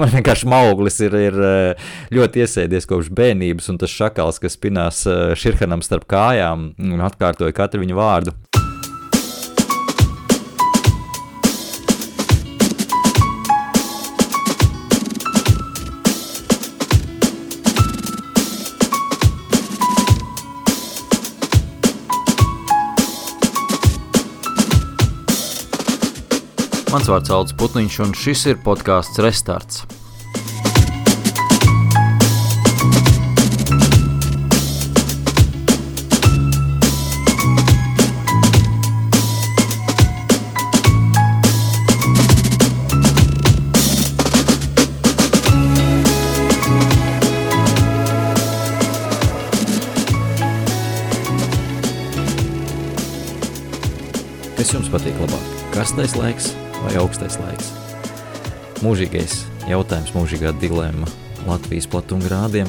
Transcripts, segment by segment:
man vienkārši mauglis ir, ir ļoti iesēdies kopš bērnības, un tas šakals, kas pinās Širhanam starp kājām atkārtoja katru viņu vārdu. Mans vārds Alts Putniņš, un šis ir podkāsts Restarts. Kas jums patīk labāk? Karstais laiks vai augstais laiks. Mūžīgais jautājums, mūžīgā dilemma Latvijas platumgrādiem,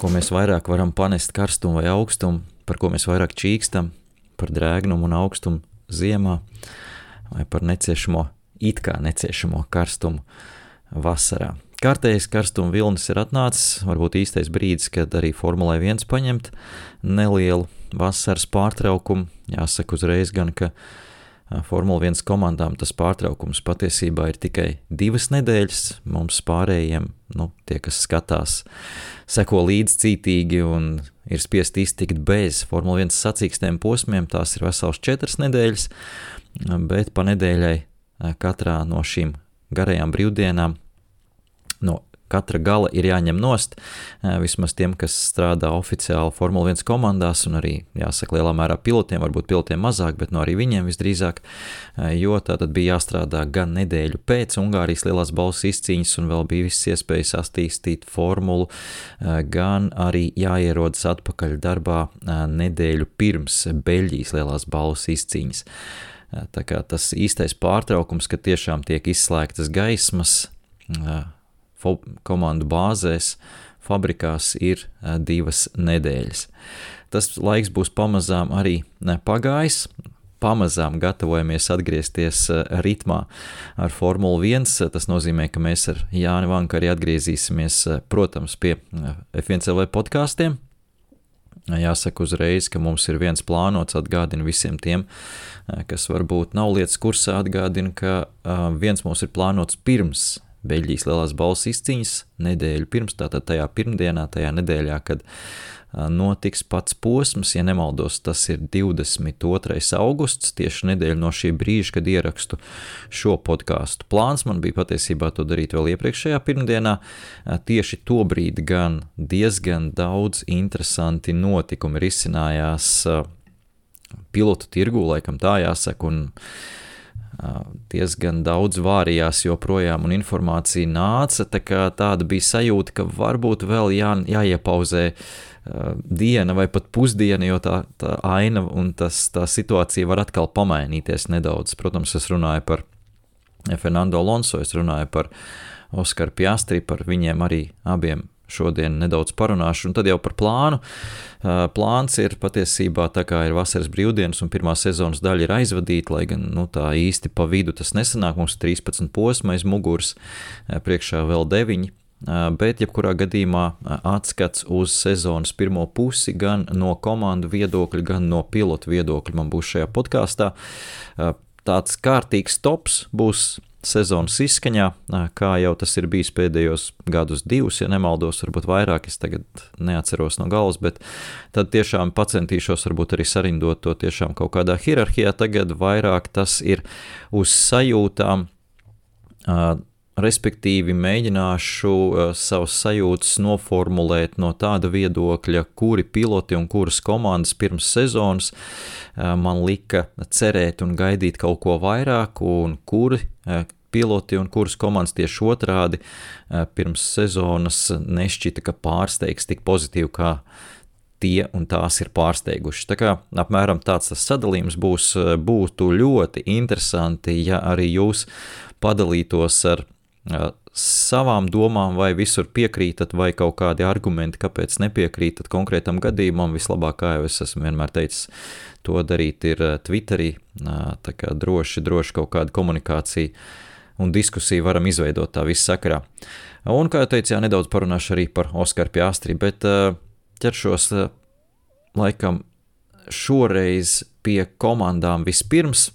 ko mēs vairāk varam panest karstumu vai augstumu, par ko mēs vairāk čīkstam, par drēgnumu un augstumu ziemā, vai par neciešamo, it kā neciešamo karstumu vasarā. Kārtējais karstuma vilnis ir atnācis, varbūt īstais brīdis, kad arī Formulē 1 paņemt nelielu vasaras pārtraukumu. Jāsaka uzreiz gan, ka Formula 1 komandām tas pārtraukums patiesībā ir tikai divas nedēļas. Mums pārējiem, nu, tie, kas skatās, seko līdzi cītīgi un ir spiest iztikt bez Formula 1 sacīkstiem posmiem, tās ir vesels četras nedēļas, bet pa nedēļai katrā no šīm garajām brīvdienām no katra gala ir jāņem nost, vismaz tiem, kas strādā oficiāli Formule 1 komandās, un arī, jāsaka, lielā mērā pilotiem, varbūt pilotiem mazāk, bet no arī viņiem visdrīzāk, jo tā tad bija jāstrādā gan nedēļu pēc Ungārijas lielās balss izcīņas, un vēl bija visas iespējas attīstīt formulu, gan arī jāierodas atpakaļ darbā nedēļu pirms Beļģijas lielās balss izcīņas. Tā kā tas īstais pārtraukums, kad tiešām tiek izslēgtas gaismas, komandu bāzēs, fabrikās ir divas nedēļas. Tas laiks būs pamazām arī pagājis. Pamazām gatavojamies atgriezties ritmā ar Formuli 1. Tas nozīmē, ka mēs ar Jāni Vanku arī atgriezīsimies, protams, pie F1CLV podkāstiem. Jāsaka uzreiz, ka mums ir viens plānots, atgādina visiem tiem, kas varbūt nav lietas kursā, atgādina, ka viens mums ir plānots pirms Beļģijas lielās balss izcīņas nedēļu pirms, tātad tajā pirmdienā, tajā nedēļā, kad notiks pats posms, ja nemaldos, tas ir 22. augusts, tieši nedēļa no šī brīža, kad ierakstu šo podkāstu. Plāns man bija patiesībā to darīt vēl iepriekšējā pirmdienā. Tieši to brīdi gan diezgan daudz interesanti notikumi risinājās pilotu tirgū, laikam tā jāsaka, un diezgan daudz vārījās joprojām, un informācija nāca. Tā tāda bija sajūta, ka varbūt vēl jā, jāiepauzē diena vai pat pusdiena, jo tā, tā aina un tas, tā situācija var atkal pamainīties nedaudz. Protams, es runāju par Fernando Alonso, es runāju par Oskaru Piastri, par viņiem arī abiem šodien nedaudz parunāšu, un tad jau par plānu. Plāns ir patiesībā tā kā ir vasaras brīvdienas, un pirmā sezonas daļa ir aizvadīta, lai gan nu, tā īsti pa vidu tas nesanāk. Mums ir 13 posma aiz muguras, priekšā vēl 9. Bet, jebkurā gadījumā, atskats uz sezonas pirmo pusi gan no komandu viedokļa, gan no pilotu viedokļa man būs šajā podkāstā. Tāds kārtīgs tops būs sezonas izskaņā, kā jau tas ir bijis pēdējos gadus, divus, ja nemaldos, varbūt vairāk, es tagad neatceros no galvas, bet tad tiešām pacentīšos varbūt arī sarindot to tiešām kaut kādā hierarhijā. Tagad vairāk tas ir uz sajūtām. Respektīvi, mēģināšu savus sajūtas noformulēt no tāda viedokļa, kuri piloti un kuras komandas pirms sezonas man lika cerēt un gaidīt kaut ko vairāk, un kuri piloti un kuras komandas tieši otrādi pirms sezonas nešķita, ka pārsteigs tik pozitīvi kā tie un tās ir pārsteiguši. Tā kā apmēram tāds tas sadalījums būs, būtu ļoti interesanti, ja arī jūs padalītos ar savām domām, vai visur piekrītat, vai kaut kādi argumenti, kāpēc nepiekrītat konkrētam gadījumam. Vislabāk, kā jau es esmu vienmēr teicis, to darīt ir Twitterī. Tā kā droši, droši kaut kāda komunikācija un diskusiju varam izveidot tā visu sakarā. Un, kā jau teicu, jā, nedaudz parunāšu arī par Oskaru Piastri, bet ķeršos laikam šoreiz pie komandām vispirms.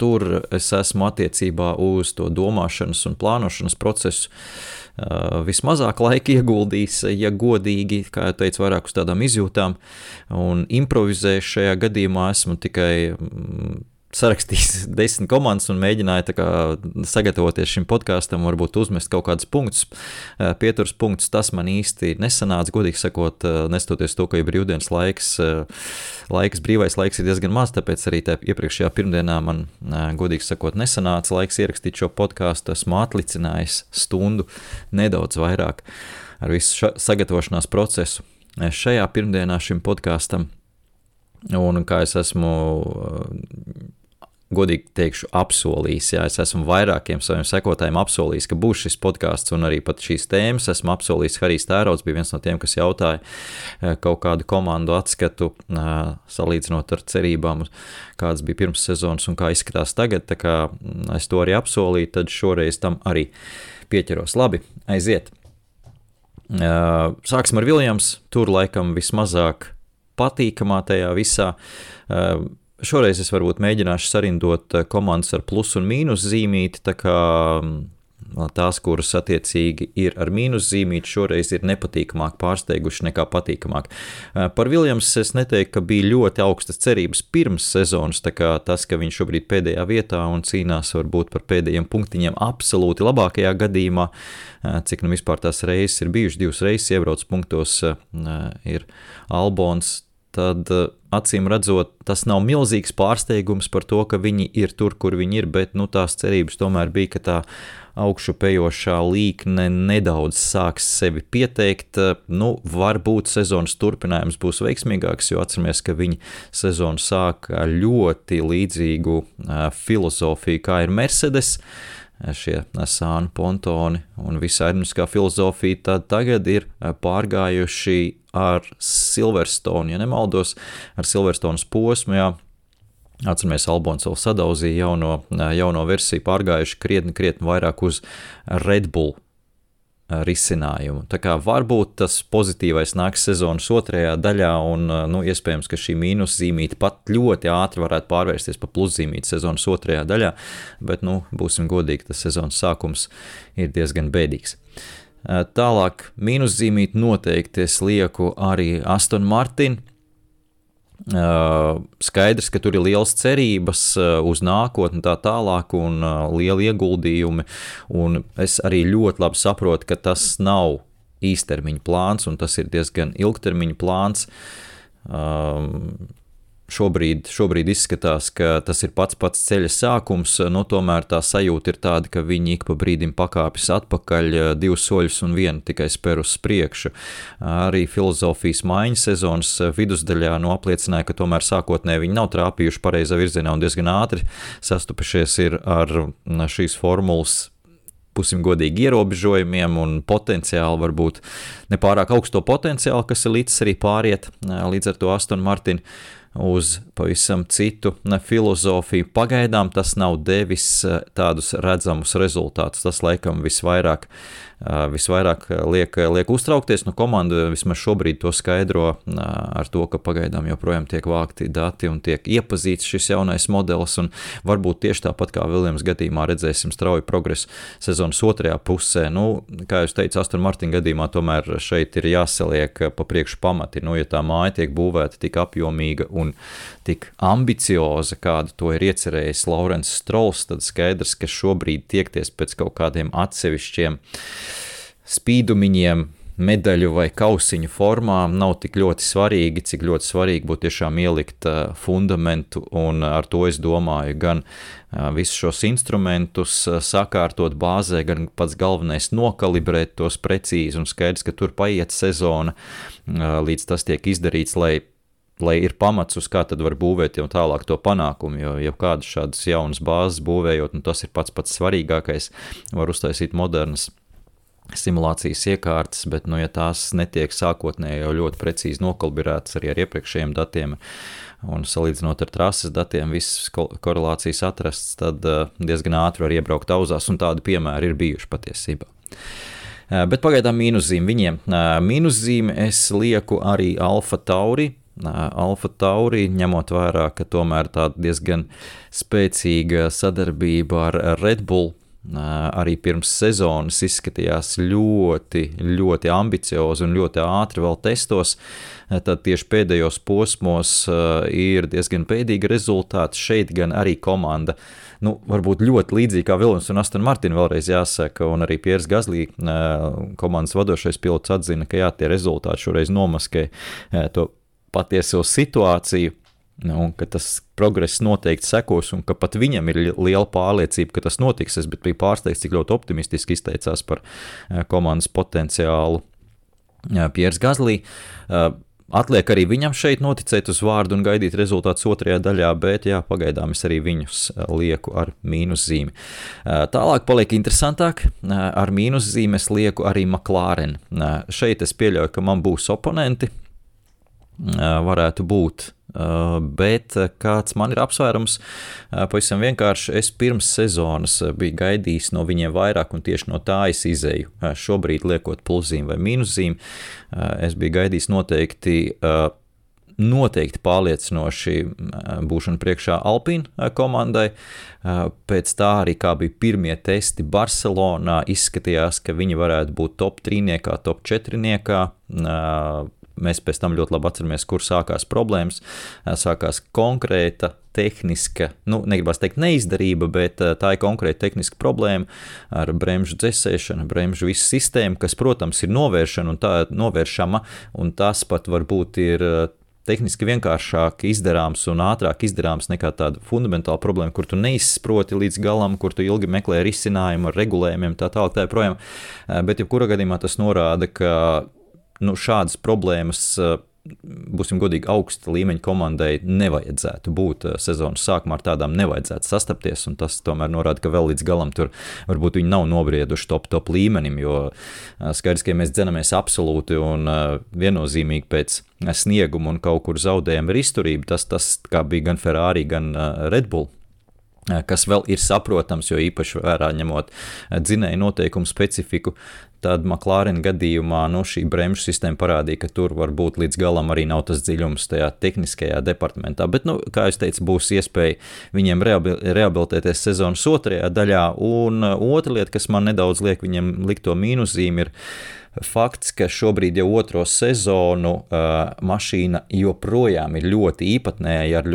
Tur es esmu attiecībā uz to domāšanas un plānošanas procesu vismazāk laika ieguldījis, ja godīgi, kā jau teicu, vairāk uz tādām izjūtām, un improvizēju šajā gadījumā esmu tikai mm, sarakstījis desmit komandas un mēģināju kā, sagatavoties šim podkāstam, varbūt uzmest kaut kādus punktus, eh, pieturas punktus. Tas man īsti nesanāca, godīgi sakot, eh, nestoties to, ka ir brīvdienas laiks, eh, laiks, brīvais laiks ir diezgan maz, tāpēc arī tā iepriekšējā pirmdienā man, godīgi sakot, nesanāca laiks ierakstīt šo podkāstu. Esmu atlicinājis stundu nedaudz vairāk ar visu sagatavošanās procesu. Šajā pirmdienā šim podkāstam Un kā es esmu godīgi teikšu, apsolījis. Jā, es esmu vairākiem saviem sekotājiem apsolījis, ka būs šis podkāsts un arī šīs tēmas. Esmu apsolījis, Harijs Tērauds bija viens no tiem, kas jautāja eh, kaut kādu komandu atskatu, eh, salīdzinot ar cerībām, kādas bija pirms sezonas un kā izskatās tagad. Tā kā mm, es to arī apsolīju, tad šoreiz tam arī pieķeros. Labi, aiziet! Eh, sāksim ar Viljams. Tur laikam vismazāk patīkamā tajā visā. Šoreiz es varbūt mēģināšu sarindot eh, komandas ar plus un mīnus zīmīti, tā kā mm, tās, kuras attiecīgi ir ar mīnus zīmīti, šoreiz ir nepatīkamāk pārsteiguši nekā patīkamāk. Eh, par Viljams es neteiktu, ka bija ļoti augstas cerības pirms sezonas, tā kā tas, ka viņš šobrīd pēdējā vietā un cīnās varbūt par pēdējiem punktiņiem absolūti labākajā gadījumā, eh, cik nu vispār tās reizes ir bijušas, divas reizes iebrauc punktos, ir Albons, tad eh, acīm redzot, tas nav milzīgs pārsteigums par to, ka viņi ir tur, kur viņi ir, bet nu, tās cerības tomēr bija, ka tā augšupejošā līkne nedaudz sāks sevi pieteikt. Nu, varbūt sezonas turpinājums būs veiksmīgāks, jo atceramies, ka viņi sezonu sāka ļoti līdzīgu uh, filozofiju, kā ir Mercedes. Šie sānu pontoni un visa aeronautiskā filozofija tad tagad ir pārgājuši ar Silverstone, ja nemaldos, ar Silverstonas posmu. Jā. Atceramies, Albons vēl sadauzīja jauno, jauno versiju, pārgājuši krietni, krietni vairāk uz Red Bull risinājumu. Tā kā varbūt tas pozitīvais nāks sezonas otrajā daļā, un nu, iespējams, ka šī mīnuszīmīte pat ļoti ātri varētu pārvērsties par pluszīmīti sezonas otrajā daļā, bet, nu, būsim godīgi, tas sezonas sākums ir diezgan bēdīgs. Eh, tālāk, mīnuszīmīt noteikti es lieku arī Aston Martin. Skaidrs, ka tur ir liels cerības uz nākotni, tā tālāk, un liela ieguldījumi. Un es arī ļoti labi saprotu, ka tas nav īstermiņa plāns, un tas ir diezgan ilgtermiņa plāns. Um, Šobrīd, šobrīd izskatās, ka tas ir pats pats ceļa sākums, no tomēr tā sajūta ir tāda, ka viņi ik pa brīdim pakāpjas atpakaļ, divus soļus un vienu tikai spēr uz priekšu. Arī filozofijas maiņa sezonas vidusdaļā nu, apliecināja, ka tomēr sākotnēji viņi nav trāpījuši pareizā virzienā un diezgan ātri sastupušies ar šīs formulas pusim godīgi ierobežojumiem un potenciāli varbūt nepārāk augsto potenciālu, kas ir līdz arī pāriet līdz ar to Aston Martinu uz pavisam citu filozofiju. Pagaidām tas nav devis eh, tādus redzamus rezultātus. Tas laikam visvairāk visvairāk liek, liek uztraukties. Nu, komanda vismaz šobrīd to skaidro ar to, ka pagaidām joprojām tiek vākti dati un tiek iepazīts šis jaunais modelis. Varbūt tieši tāpat kā Viljams gadījumā redzēsim strauju progresu sezonas otrajā pusē. Nu, kā jūs teicāt, Aston Martin gadījumā tomēr šeit ir jāsaliek pa priekšu pamati. Nu, ja tā māja tiek būvēta tik apjomīga un tik ambicioza, kādu to ir iecerējis Laurents Strauss, tad skaidrs, ka šobrīd tiekties pēc kaut kādiem atsevišķiem spīdumiņiem, medaļu vai kausiņu formā nav tik ļoti svarīgi, cik ļoti svarīgi būtu tiešām ielikt uh, fundamentu, un ar to es domāju gan uh, visus šos instrumentus sakārtot bāzē, gan pats galvenais nokalibrēt tos precīzi, un skaidrs, ka tur paiet sezona, līdz tas tiek izdarīts, lai lai ir pamats, uz kā tad var būvēt jau tālāk to panākumu, jo jau kādas šādas jaunas bāzes būvējot, nu tas ir pats pats svarīgākais, var uztaisīt modernas simulācijas iekārtas, bet, nu, ja tās netiek sākotnēji jau ļoti precīzi nokalibirētas arī ar iepriekšējiem datiem, un salīdzinot ar trases datiem, visas korelācijas atrasts, tad uh, diezgan ātri var iebraukt auzās, un tādi piemēri ir bijuši patiesībā. Uh, bet pagaidām mīnuszīme viņiem. Uh, mīnuszīme es lieku arī Alfa Tauri. Alfa Tauri, ņemot vērā, ka tomēr tāda diezgan spēcīga sadarbība ar Red Bull arī pirms sezonas izskatījās ļoti, ļoti ambiciozi un ļoti ātri vēl testos. Tad tieši pēdējos posmos ir diezgan pēdīgi rezultāti. Šeit gan arī komanda, nu, varbūt ļoti līdzīga kā Vilnius un Aston Martin vēlreiz jāsaka, un arī Piers Gazlī, komandas vadošais pilots atzina, ka jā, tie rezultāti šoreiz nomaskē to patieso situāciju un ka tas progress noteikti sekos, un ka pat viņam ir liela pārliecība, ka tas notiks. Es biju pārsteigts, cik ļoti optimistiski izteicās par eh, komandas potenciālu eh, Piers Gazlī. Eh, atliek arī viņam šeit noticēt uz vārdu un gaidīt rezultātus otrajā daļā, bet jā, pagaidām es arī viņus lieku ar mīnuszīmi. Tālāk paliek interesantāk. Ar mīnuszīmi es lieku arī McLaren. Šeit es pieļauju, ka man būs oponenti. Varētu būt bet uh, kāds man ir apsvērums, uh, pavisam vienkārši es pirms sezonas biju gaidījis no viņiem vairāk, un tieši no tā es izēju. Šobrīd, liekot pluszīm vai mīnuszīm, es biju gaidījis noteikti noteikti pārliecinoši būšana priekšā Alpīna komandai. Pēc tā arī kā bija pirmie testi Barcelonā, izskatījās, ka viņi varētu būt top 3, top 4. Mēs pēc tam ļoti labi atceramies, kur sākās problēmas. Sākās konkrēta tehniska, nu, negribas teikt neizdarība, bet tā ir konkrēta tehniska problēma ar bremžu dzēsēšanu, bremžu visu sistēmu, kas, protams, ir novēršana un tā novēršama, un tas pat varbūt ir tehniski vienkāršāk izdarāms un ātrāk izdarāms nekā tāda fundamentāla problēma, kur tu neizproti līdz galam, kur tu ilgi meklē risinājumu ar regulējumiem, tā tālāk, tā joprojām. Bet, ja kurā gadījumā tas norāda, ka nu, šādas problēmas eh, būsim godīgi, augsta līmeņa komandai nevajadzētu būt eh, sezonas sākumā, ar tādām nevajadzētu sastapties. Tas tomēr norāda, ka vēl līdz galam tur varbūt viņi nav nobrieduši top, top līmenim, jo eh, skaidrs, ka ja mēs dzenamies absolūti un viennozīmīgi pēc snieguma un kaut kur zaudējam ar izturību. Tas, tas bija gan Ferrari, gan Red Bull kas vēl ir saprotams, jo īpaši vērā ņemot dzinēju noteikumu specifiku, tad McLaren gadījumā nu, šī bremžu sistēma parādīja, ka tur varbūt līdz galam arī nav tas dziļums tajā tehniskajā departamentā. Bet, nu, kā jau teicu, būs iespēja viņiem rehabilitēties sezonas otrajā daļā. Un otra lieta, kas man nedaudz liek viņiem likt to mīnuszīmi, ir fakts, ka šobrīd jau otro sezonu uh, mašīna joprojām ir ļoti īpatnēja, ar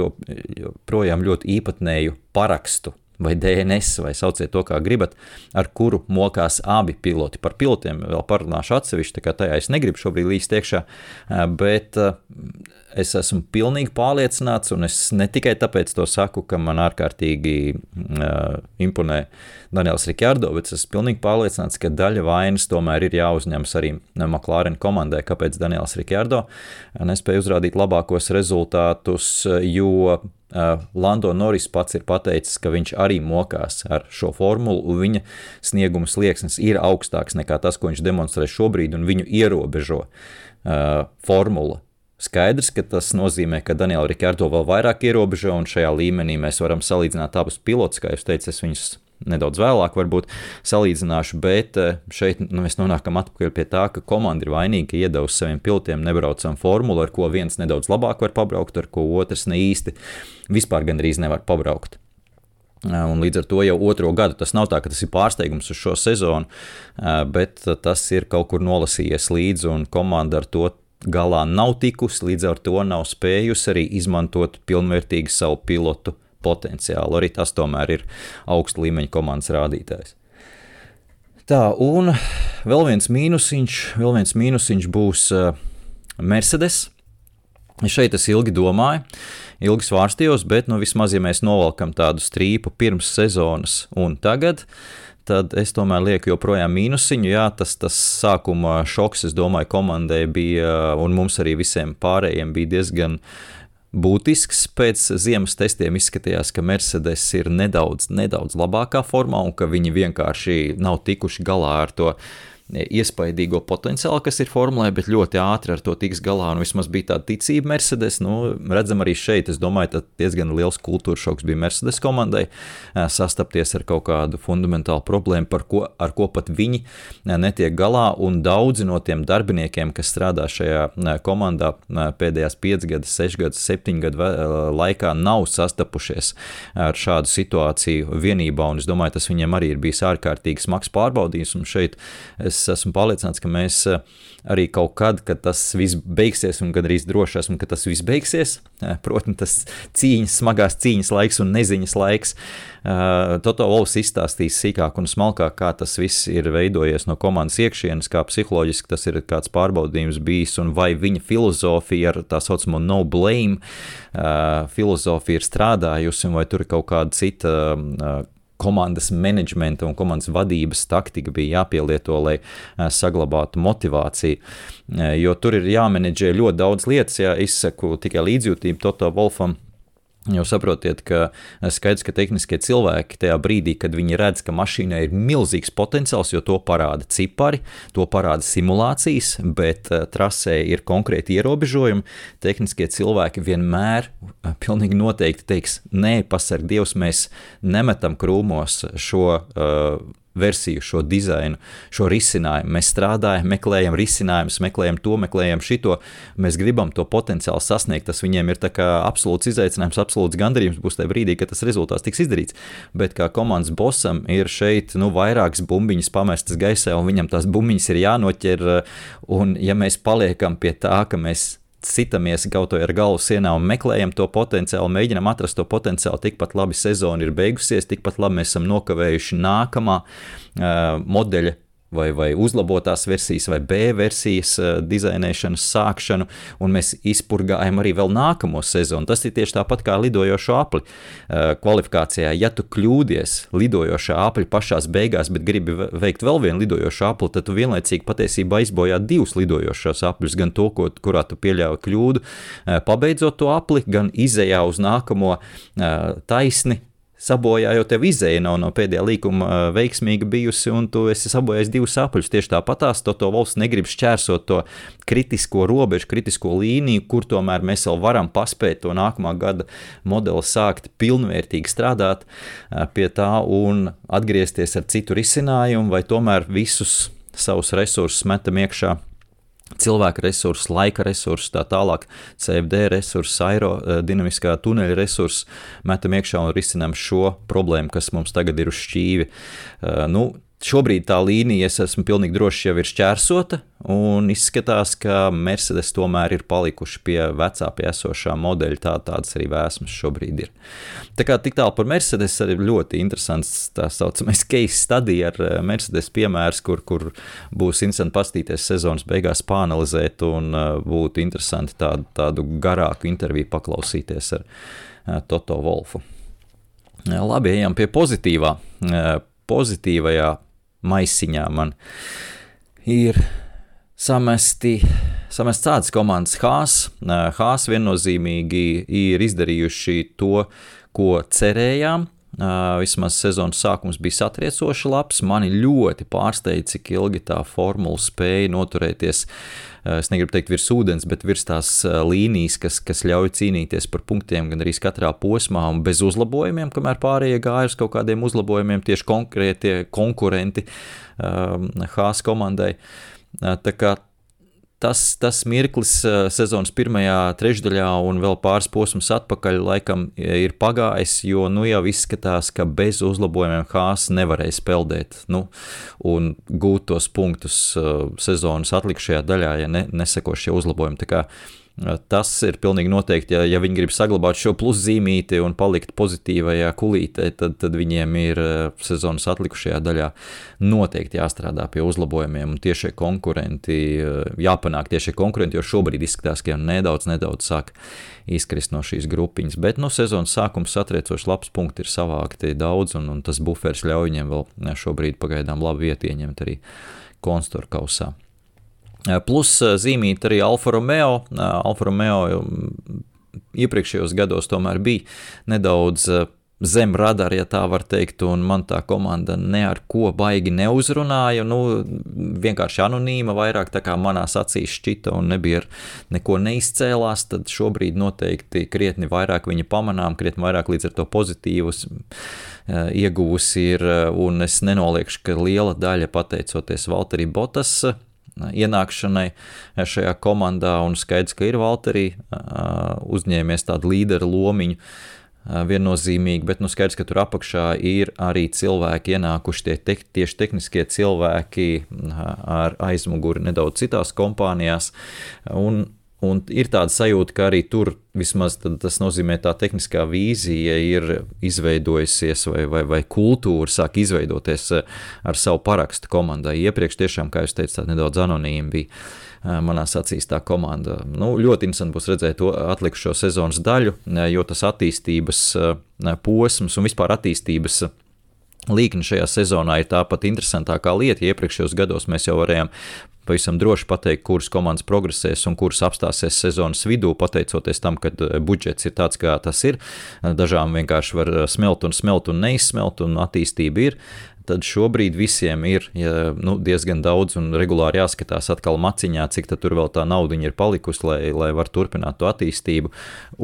joprojām ļoti īpatnēju parakstu vai DNS, vai sauciet to, kā gribat, ar kuru mokās abi piloti. Par pilotiem vēl parunāšu atsevišķi, tā kā tajā es negribu šobrīd līst iekšā, bet es esmu pilnīgi pārliecināts, un es ne tikai tāpēc to saku, ka man ārkārtīgi uh, imponē Daniels Rikārdo, bet es esmu pilnīgi pārliecināts, ka daļa vainas tomēr ir jāuzņemas arī McLaren komandai, kāpēc Daniels Rikārdo nespēja uzrādīt labākos rezultātus, jo Uh, Lando Norris pats ir pateicis, ka viņš arī mokās ar šo formulu, un viņa snieguma slieksnis ir augstāks nekā tas, ko viņš demonstrē šobrīd, un viņu ierobežo uh, formula. Skaidrs, ka tas nozīmē, ka Daniela Rikārdo vēl vairāk ierobežo, un šajā līmenī mēs varam salīdzināt abus pilotus, kā jūs teicat, es viņus nedaudz vēlāk varbūt salīdzināšu, bet eh, šeit nu, mēs nonākam atpakaļ pie tā, ka komanda ir vainīga, ka iedavusi saviem pilotiem nebraucam formulu, ar ko viens nedaudz labāk var pabraukt, ar ko otrs ne īsti vispār gandrīz nevar pabraukt. Eh, un līdz ar to jau otro gadu tas nav tā, ka tas ir pārsteigums uz šo sezonu, eh, bet tas ir kaut kur nolasījies līdzi, un komanda ar to galā nav tikusi, līdz ar to nav spējusi arī izmantot pilnvērtīgi savu pilotu potenciālu. Arī tas tomēr ir augsta līmeņa komandas rādītājs. Tā, un vēl viens mīnusiņš, vēl viens mīnusiņš būs uh, Mercedes. Šeit es ilgi domāju, ilgi svārstījos, bet nu, vismaz, ja mēs novelkam tādu strīpu pirms sezonas un tagad, tad es tomēr lieku joprojām mīnusiņu. Jā, tas, tas sākuma šoks, es domāju, komandai bija un mums arī visiem pārējiem bija diezgan būtisks. Pēc ziemas testiem izskatījās, ka Mercedes ir nedaudz, nedaudz labākā formā un ka viņi vienkārši nav tikuši galā ar to iespaidīgo potenciālu, kas ir formulē, bet ļoti ātri ar to tiks galā. Un vismaz bija tāda ticība Mercedes. Nu, redzam, arī šeit, es domāju, ka diezgan liels kultūras šoks bija Mercedes komandai sastapties ar kaut kādu fundamentālu problēmu, ko, ar ko pat viņi netiek galā. Un daudzi no tiem darbiniekiem, kas strādā šajā komandā pēdējās 5 gadus, 6 gadus, 7 gadu laikā, nav sastapušies ar šādu situāciju vienībā. Un es domāju, tas viņiem arī ir bijis ārkārtīgi smags pārbaudījums. Un šeit es esmu pārliecināts, ka mēs arī kaut kad, kad tas viss beigsies, un gandrīz droši esmu, ka tas viss beigsies, protams, tas cīņas, smagās cīņas laiks un neziņas laiks. Toto Vols izstāstīs sīkāk un smalkāk, kā tas viss ir veidojies no komandas iekšienes, kā psiholoģiski tas ir kāds pārbaudījums bijis, un vai viņa filozofija ar tā saucamo no blame filozofiju ir strādājusi, vai tur ir kaut kāda cita komandas menedžmenta un komandas vadības taktika bija jāpielieto, lai saglabātu motivāciju. Jo tur ir jāmenedžē ļoti daudz lietas, ja izsaku tikai līdzjūtību Toto Wolfam Jau saprotiet, ka skaidrs, ka tehniskie cilvēki tajā brīdī, kad viņi redz, ka mašīnai ir milzīgs potenciāls, jo to parāda cipari, to parāda simulācijas, bet uh, trasē ir konkrēti ierobežojumi, tehniskie cilvēki vienmēr uh, pilnīgi noteikti teiks, nē, pasarg Dievs, mēs nemetam krūmos šo uh, versiju, šo dizainu, šo risinājumu. Mēs strādājam, meklējam risinājumus, meklējam to, meklējam šito. Mēs gribam to potenciāli sasniegt. Tas viņiem ir absolūts izaicinājums, absolūts gandarījums būs tajā brīdī, kad tas rezultāts tiks izdarīts. Bet kā komandas bosam ir šeit nu, vairākas bumbiņas pamestas gaisā, un viņam tās bumbiņas ir jānoķer. Un ja mēs paliekam pie tā, ka mēs sitamies kaut vai ar galvu sienā un meklējam to potenciālu, mēģinam atrast to potenciālu. Tikpat labi sezona ir beigusies, tikpat labi mēs esam nokavējuši nākamā uh, modeļa vai, vai uzlabotās versijas, vai B versijas uh, dizainēšanas sākšanu, un mēs izpurgājam arī vēl nākamo sezonu. Tas ir tieši tāpat kā lidojošo apli uh, kvalifikācijā. Ja tu kļūdies lidojošā apli pašā beigās, bet gribi veikt vēl vienu lidojošu apli, tad tu vienlaicīgi patiesībā aizbojā divus lidojošos apļus, gan to, ko, kurā tu pieļāvi kļūdu, uh, pabeidzot to apli, gan izējā uz nākamo taisni sabojā, jo tev izēja nav no pēdējā līkuma veiksmīga bijusi, un tu esi sabojājis divus sapļus. Tieši tāpatās to, to valsts negrib šķērsot to kritisko robežu, kritisko līniju, kur tomēr mēs vēl varam paspēt to nākamā gada modeli sākt pilnvērtīgi strādāt pie tā un atgriezties ar citu risinājumu, vai tomēr visus savus resursus metam iekšā cilvēka resursi, laika resursi, tā tālāk, CFD resursi, aerodinamiskā tuneļa resursi, metam iekšā un risinām šo problēmu, kas mums tagad ir uz šķīvi. Uh, nu, Šobrīd tā līnija, es esmu pilnīgi drošs, jau ir šķērsota, un izskatās, ka Mercedes tomēr ir palikuši pie vecā, pie esošā modeļa. Tā, tādas arī vēsmas šobrīd ir. Tā kā tik tālu par Mercedes, arī ļoti interesants tā saucamais case study ar eh, Mercedes piemērs, kur, kur būs interesanti pastīties sezonas beigās, pāanalizēt, un eh, būtu interesanti tādu, tādu garāku interviju paklausīties ar eh, Toto Wolfu. Labi, ejam pie pozitīvā. Pozitīvajā maisiņā man ir samesti, samest tādas komandas Hās. Hās viennozīmīgi ir izdarījuši to, ko cerējām. Vismaz sezonas sākums bija satriecoši labs. Mani ļoti pārsteidza, cik ilgi tā formula spēja noturēties es negribu teikt virs ūdens, bet virs tās līnijas, kas, kas ļauj cīnīties par punktiem gan arī katrā posmā un bez uzlabojumiem, kamēr pārējie gāja uz kaut kādiem uzlabojumiem, tieši konkrētie konkurenti um, Hāzes komandai. Tā kā tas, tas mirklis eh, sezonas pirmajā trešdaļā un vēl pāris posmus atpakaļ laikam ir pagājis, jo nu jau izskatās, ka bez uzlabojumiem Hāzes nevarēs peldēt nu, un gūt tos punktus eh, sezonas atlikušajā daļā, ja ne, neseko šie uzlabojumi. Tā kā Tas ir pilnīgi noteikti, ja, ja viņi grib saglabāt šo pluszīmīti un palikt pozitīvajā kulītē, tad, tad viņiem ir eh, sezonas atlikušajā daļā noteikti jāstrādā pie uzlabojumiem un tiešie konkurenti, eh, jāpanāk tiešie konkurenti, jo šobrīd izskatās, ka jau nedaudz, nedaudz sāk izkrist no šīs grupiņas. Bet no nu, sezonas sākums satriecoši labs punkti ir savākti daudz, un, un tas buferis ļauj viņiem vēl šobrīd pagaidām labu vietu ieņemt arī konstitūra kausā. Eh, plus eh, zīmīt arī Alfa Romeo. Eh, Alfa Romeo iepriekšējos gados tomēr bija nedaudz zem radara, ja tā var teikt, un man tā komanda ne ar ko baigi neuzrunāja. Nu, vienkārši anonīma, vairāk tā kā manās acīs šķita un nebija neko neizcēlās, tad šobrīd noteikti krietni vairāk viņa pamanām, krietni vairāk līdz ar to pozitīvus eh, ieguvusi ir, un es nenoliekšu, ka liela daļa pateicoties Valterī Botas eh, ienākšanai šajā komandā, un skaidrs, ka ir Valterī eh, uzņēmies tādu līderu lomiņu viennozīmīgi, bet nu, skaidrs, ka tur apakšā ir arī cilvēki ienākuši tie te, tieši tehniskie cilvēki ar aizmuguri nedaudz citās kompānijās. Un, Un ir tāda sajūta, ka arī tur vismaz tas nozīmē, tā tehniskā vīzija ir izveidojusies, vai, vai, vai kultūra sāk izveidoties ar savu parakstu komandai. Iepriekš tiešām, kā jūs teicāt, nedaudz anonīmi bija manās acīs tā komanda. Nu, ļoti interesanti būs redzēt to atlikušo sezonas daļu, jo tas attīstības posms un vispār attīstības līkne šajā sezonā ir tāpat interesantākā lieta. Iepriekšējos gados mēs jau varējām pavisam droši pateikt, kuras komandas progresēs un kuras apstāsies sezonas vidū, pateicoties tam, ka budžets ir tāds, kā tas ir. Dažām vienkārši var smelt un smelt un neizsmelt, un attīstība ir tad šobrīd visiem ir ja, nu, diezgan daudz un regulāri jāskatās atkal maciņā, cik tur vēl tā nauda ir palikusi, lai, lai var turpināt to attīstību.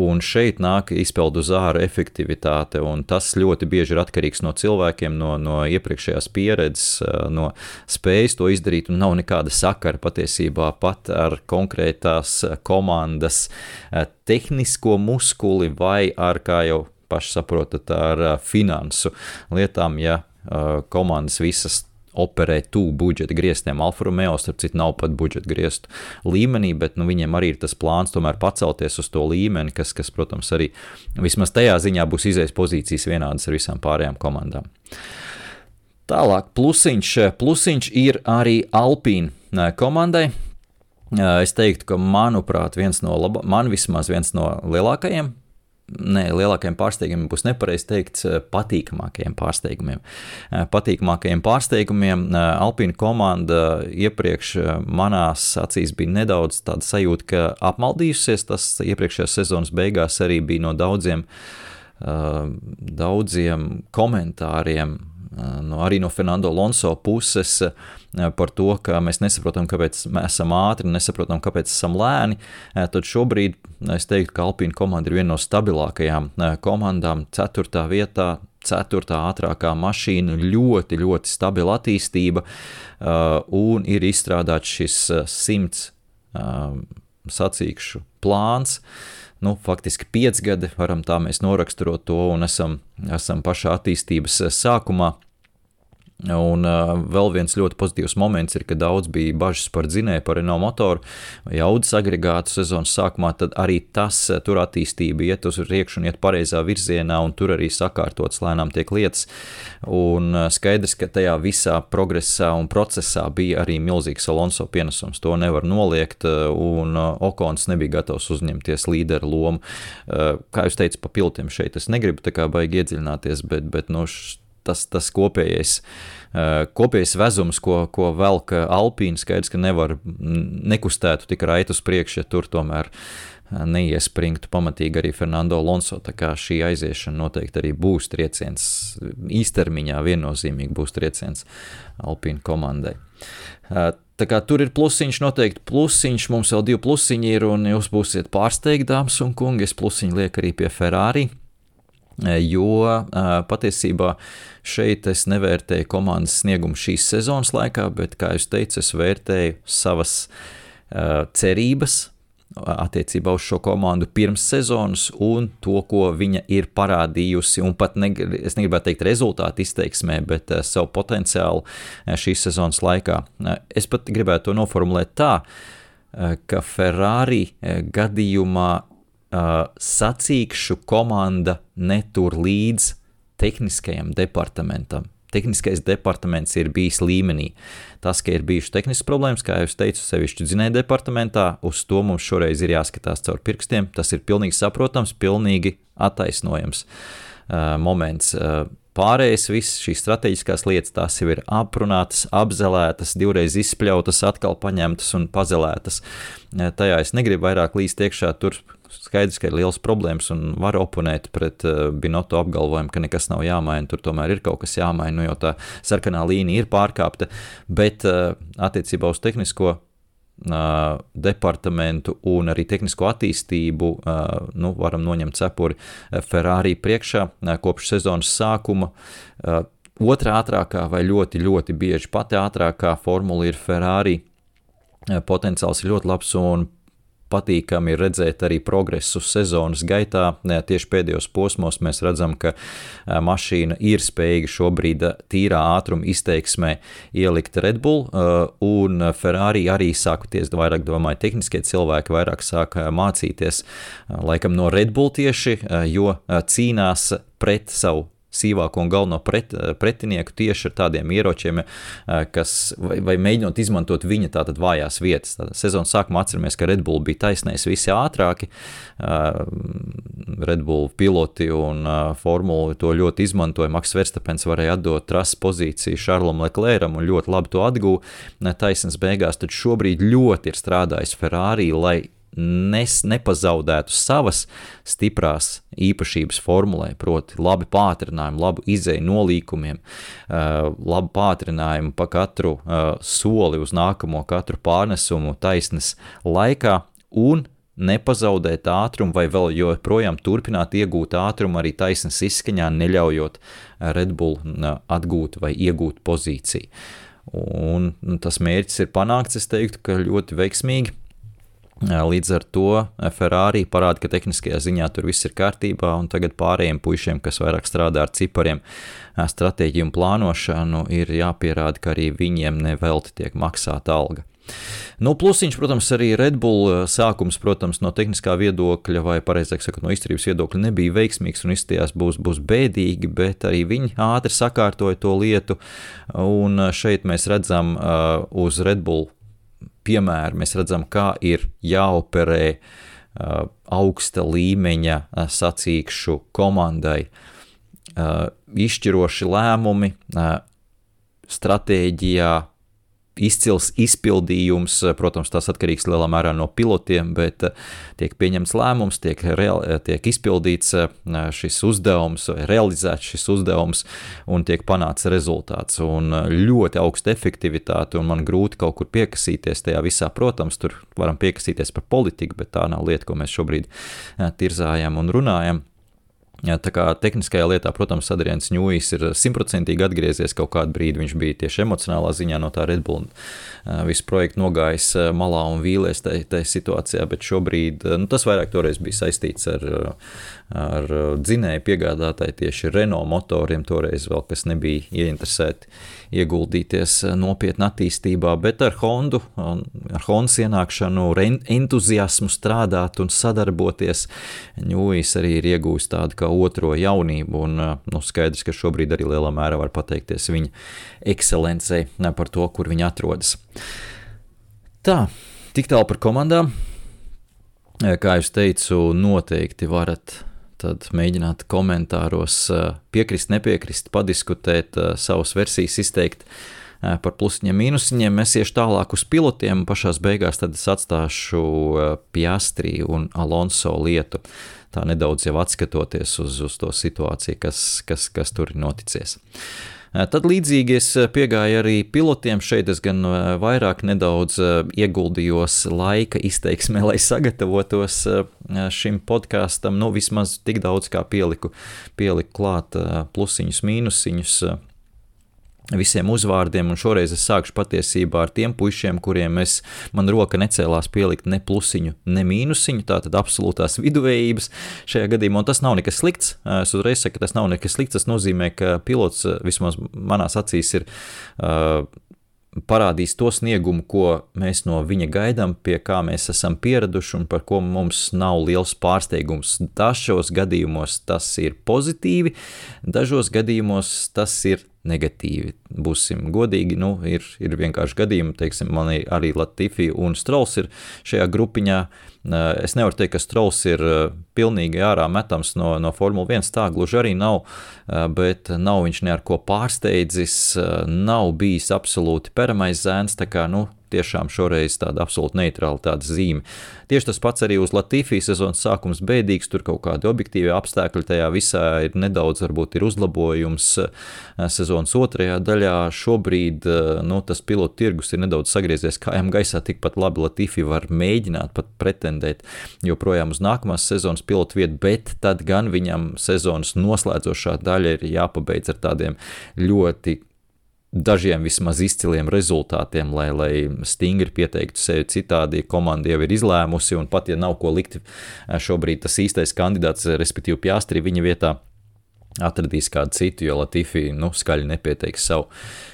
Un šeit nāk izpeldu zāra efektivitāte, un tas ļoti bieži ir atkarīgs no cilvēkiem, no, no iepriekšējās pieredzes, no spējas to izdarīt, un nav nekāda sakara patiesībā pat ar konkrētās komandas tehnisko muskuli vai ar, kā jau paši saprotat, ar finansu lietām, ja komandas visas operē tuvu budžeta grieztiem. Alfa Romeo, starp citu, nav pat budžeta grieztu līmenī, bet nu, viņiem arī ir tas plāns tomēr pacelties uz to līmeni, kas, kas, protams, arī vismaz tajā ziņā būs izējas pozīcijas vienādas ar visām pārējām komandām. Tālāk, plusiņš, plusiņš ir arī Alpīna komandai. Es teiktu, ka, manuprāt, viens no, laba, man vismaz viens no lielākajiem ne, lielākajiem pārsteigumiem būs nepareizi teikt, eh, patīkamākajiem pārsteigumiem. Patīkamākajiem pārsteigumiem Alpīna komanda iepriekš manās acīs bija nedaudz tāda sajūta, ka apmaldījusies. Tas iepriekšējās sezonas beigās arī bija no daudziem, daudziem komentāriem no, arī no Fernando Lonso puses par to, ka mēs nesaprotam, kāpēc mēs esam ātri, nesaprotam, kāpēc esam lēni, tad šobrīd es teiktu, ka Alpīna komanda ir viena no stabilākajām komandām, 4. vietā. Ceturtā ātrākā mašīna, ļoti, ļoti stabila attīstība, un ir izstrādāts šis simts sacīkšu plāns. Nu, faktiski pieci gadi, varam tā mēs noraksturot to, un esam, esam pašā attīstības sākumā. Un uh, vēl viens ļoti pozitīvs moments ir, ka daudz bija bažas par dzinēju, par Renault motoru vai audas agregātu sezonas sākumā, tad arī tas tur attīstība iet uz priekšu un iet pareizā virzienā, un tur arī sakārtotas lēnām tiek lietas. Un uh, skaidrs, ka tajā visā progresā un procesā bija arī milzīgs Alonso pienesums. To nevar noliegt, un uh, Okons nebija gatavs uzņemties līderu lomu. Uh, kā jūs teicat, pa piltiem šeit es negribu tā kā baigi iedziļināties, bet, bet no nu, tas, tas kopējais, kopējais vezums, ko, ko velk Alpīna, skaidrs, ka nevar nekustētu tik raitu uz priekšu, ja tur tomēr neiespringtu pamatīgi arī Fernando Alonso. Tā kā šī aiziešana noteikti arī būs trieciens, īstermiņā viennozīmīgi būs trieciens Alpīna komandai. Tā kā tur ir plusiņš, noteikti plusiņš, mums vēl divi plusiņi ir, un jūs būsiet pārsteigti, dāmas un kungi. Es plusiņu lieku arī pie Ferrari jo patiesībā šeit es nevērtēju komandas sniegumu šīs sezonas laikā, bet, kā jau teicu, es vērtēju savas cerības attiecībā uz šo komandu pirms sezonas un to, ko viņa ir parādījusi. Un pat ne, es negribētu teikt rezultātu izteiksmē, bet savu potenciālu šīs sezonas laikā. Es pat gribētu to noformulēt tā, ka Ferrari gadījumā sacīkšu komanda netur līdz tehniskajam departamentam. Tehniskais departaments ir bijis līmenī. Tas, ka ir bijušas tehniskas problēmas, kā jau teicu, sevišķi dzinēja departamentā, uz to mums šoreiz ir jāskatās caur pirkstiem. Tas ir pilnīgi saprotams, pilnīgi attaisnojams uh, moments. Uh, Pārējais viss šīs strateģiskās lietas, tās jau ir aprunātas, apzelētas, divreiz izspļautas, atkal paņemtas un pazelētas. Tajā es negribu vairāk līst iekšā, tur skaidrs, ka ir liels problēmas un var oponēt pret uh, Binoto apgalvojumu, ka nekas nav jāmaina, tur tomēr ir kaut kas jāmaina, nu, jo tā sarkanā līnija ir pārkāpta, bet uh, attiecībā uz tehnisko Uh, departamentu un arī tehnisko attīstību, nu, varam noņemt cepuri Ferrari priekšā kopš sezonas sākuma. Otra ātrākā vai ļoti, ļoti bieži pati ātrākā formula ir Ferrari. Potenciāls ir ļoti labs un patīkami ir redzēt arī progresu sezonas gaitā. Tieši pēdējos posmos mēs redzam, ka mašīna ir spējīga šobrīd tīrā ātruma izteiksmē ielikt Red Bull, un Ferrari arī sākoties, vairāk domāju, tehniskie cilvēki vairāk sāk mācīties laikam no Red Bull tieši, jo cīnās pret savu sīvāko un galveno pret, pretinieku tieši ar tādiem ieročiem, eh, kas, vai, vai mēģinot izmantot viņa tātad vājās vietas. Tātad sezonas sākumā atceramies, ka Red Bull bija taisnējis visi ātrāki, eh, Red Bull piloti un eh, formuli to ļoti izmantoja. Maks Verstapens varēja atdot trases pozīciju Šarlam Leclēram un ļoti labi to atgūja taisnas beigās, tad šobrīd ļoti ir strādājis Ferrari, lai nes, nepazaudētu savas stiprās īpašības formulē, proti, labi pātrinājumu, labu izēju nolīkumiem, labu pātrinājumu pa katru soli uz nākamo katru pārnesumu taisnes laikā un nepazaudēt ātrumu, vai vēl joprojām turpināt iegūt ātrumu arī taisnas izskaņā, neļaujot Red Bull atgūt vai iegūt pozīciju. Un tas mērķis ir panākts, es teiktu, ka ļoti veiksmīgi. Līdz ar to Ferrari parāda, ka tehniskajā ziņā tur viss ir kārtībā, un tagad pārējiem puišiem, kas vairāk strādā ar cipariem, stratēģiju un plānošanu, ir jāpierāda, ka arī viņiem nevelti tiek maksāta alga. Nu, plusiņš, protams, arī Red Bull sākums, protams, no tehniskā viedokļa, vai pareizāk sakot, no izturības viedokļa nebija veiksmīgs un izstījās būs, būs bēdīgi, bet arī viņi ātri sakārtoja to lietu. Un šeit mēs redzam uh, uz Red Bull piemēru mēs redzam, kā ir jāoperē uh, augsta līmeņa uh, sacīkšu komandai. Uh, izšķiroši lēmumi stratēģijā, izcils izpildījums. Protams, tas atkarīgs lielā mērā no pilotiem, bet eh, tiek pieņemts lēmums, tiek, real, eh, tiek izpildīts eh, šis uzdevums, realizēts šis uzdevums un tiek panākts rezultāts. Un ļoti augsta efektivitāte, un man grūti kaut kur piekasīties tajā visā. Protams, tur varam piekasīties par politiku, bet tā nav lieta, ko mēs šobrīd tirzājam un runājam. Tā kā tehniskajā lietā, protams, Adrians Ņūjs ir simtprocentīgi atgriezies kaut kādu brīdi. Viņš bija tieši emocionālā ziņā no tā Red Bull visu projektu nogājis malā un vīlies tajā, tajā situācijā, bet šobrīd nu, tas vairāk toreiz bija saistīts ar, ar dzinēju piegādātāju tieši Renault motoriem, toreiz vēl kas nebija ieinteresēti ieguldīties nopietni attīstībā, bet ar Hondu, ar Hondas ienākšanu, entuziasmu strādāt un sadarboties, Ņūjs arī ir iegūst tādu kā otro jaunību, un nu, skaidrs, ka šobrīd arī lielā mērā var pateikties viņa ekscelencei par to, kur viņa atrodas. Tā, tik tālu par komandām. Kā jau teicu, noteikti varat tad mēģināt komentāros piekrist, nepiekrist, padiskutēt, savas versijas izteikt par plusiņiem, mīnusiņiem. Es iešu tālāk uz pilotiem, pašā beigās atstāšu Piastri un Alonso lietu. Tā nedaudz jau atskatoties uz, uz to situāciju, kas, kas, kas tur ir noticies. Tad līdzīgi es piegāju arī pilotiem. Šeit es gan vairāk nedaudz ieguldījos laika izteiksmē, lai sagatavotos šim podkāstam. Nu, vismaz tik daudz kā pieliku, pieliku klāt plusiņus, mīnusiņus visiem uzvārdiem, un šoreiz es sākšu patiesībā ar tiem puišiem, kuriem es, man roka necēlās pielikt ne plusiņu, ne mīnusiņu, tātad absolūtās viduvējības šajā gadījumā, un tas nav nekas slikts. Es uzreiz saku, ka tas nav nekas slikts, tas nozīmē, ka pilots vismaz manās acīs ir uh, parādīs to sniegumu, ko mēs no viņa gaidām, pie kā mēs esam pieraduši un par ko mums nav liels pārsteigums. Dažos gadījumos tas ir pozitīvi, dažos gadījumos tas ir negatīvi. Būsim godīgi, nu, ir, ir vienkārši gadījumi, teiksim, man arī Latifi un Strauss ir šajā grupiņā. Es nevaru teikt, ka Strauss ir pilnīgi ārā metams no, no Formule 1, tā gluži arī nav, bet nav viņš ne ar ko pārsteidzis, nav bijis absolūti peramais zēns, tā kā, nu, tiešām šoreiz tāda absolūti neutralitātes zīme. Tieši tas pats arī uz Latvijas sezonas sākums bēdīgs, tur kaut kādi objektīvi apstākļi tajā visā ir nedaudz, varbūt ir uzlabojums eh, sezonas otrajā daļā. Šobrīd eh, nu, tas pilotu tirgus ir nedaudz sagriezies kājām gaisā, tikpat labi Latvija var mēģināt pat pretendēt joprojām uz nākamās sezonas pilotu vietu, bet tad gan viņam sezonas noslēdzošā daļa ir jāpabeidz ar tādiem ļoti dažiem vismaz izciliem rezultātiem, lai, lai stingri pieteiktu sevi citādi. Komanda jau ir izlēmusi, un pat ja nav ko likt eh, šobrīd tas īstais kandidāts, respektīvi Pjāstri viņa vietā. Atradīs kādu citu, jo Latvija nu, skaļi nepieteiks savu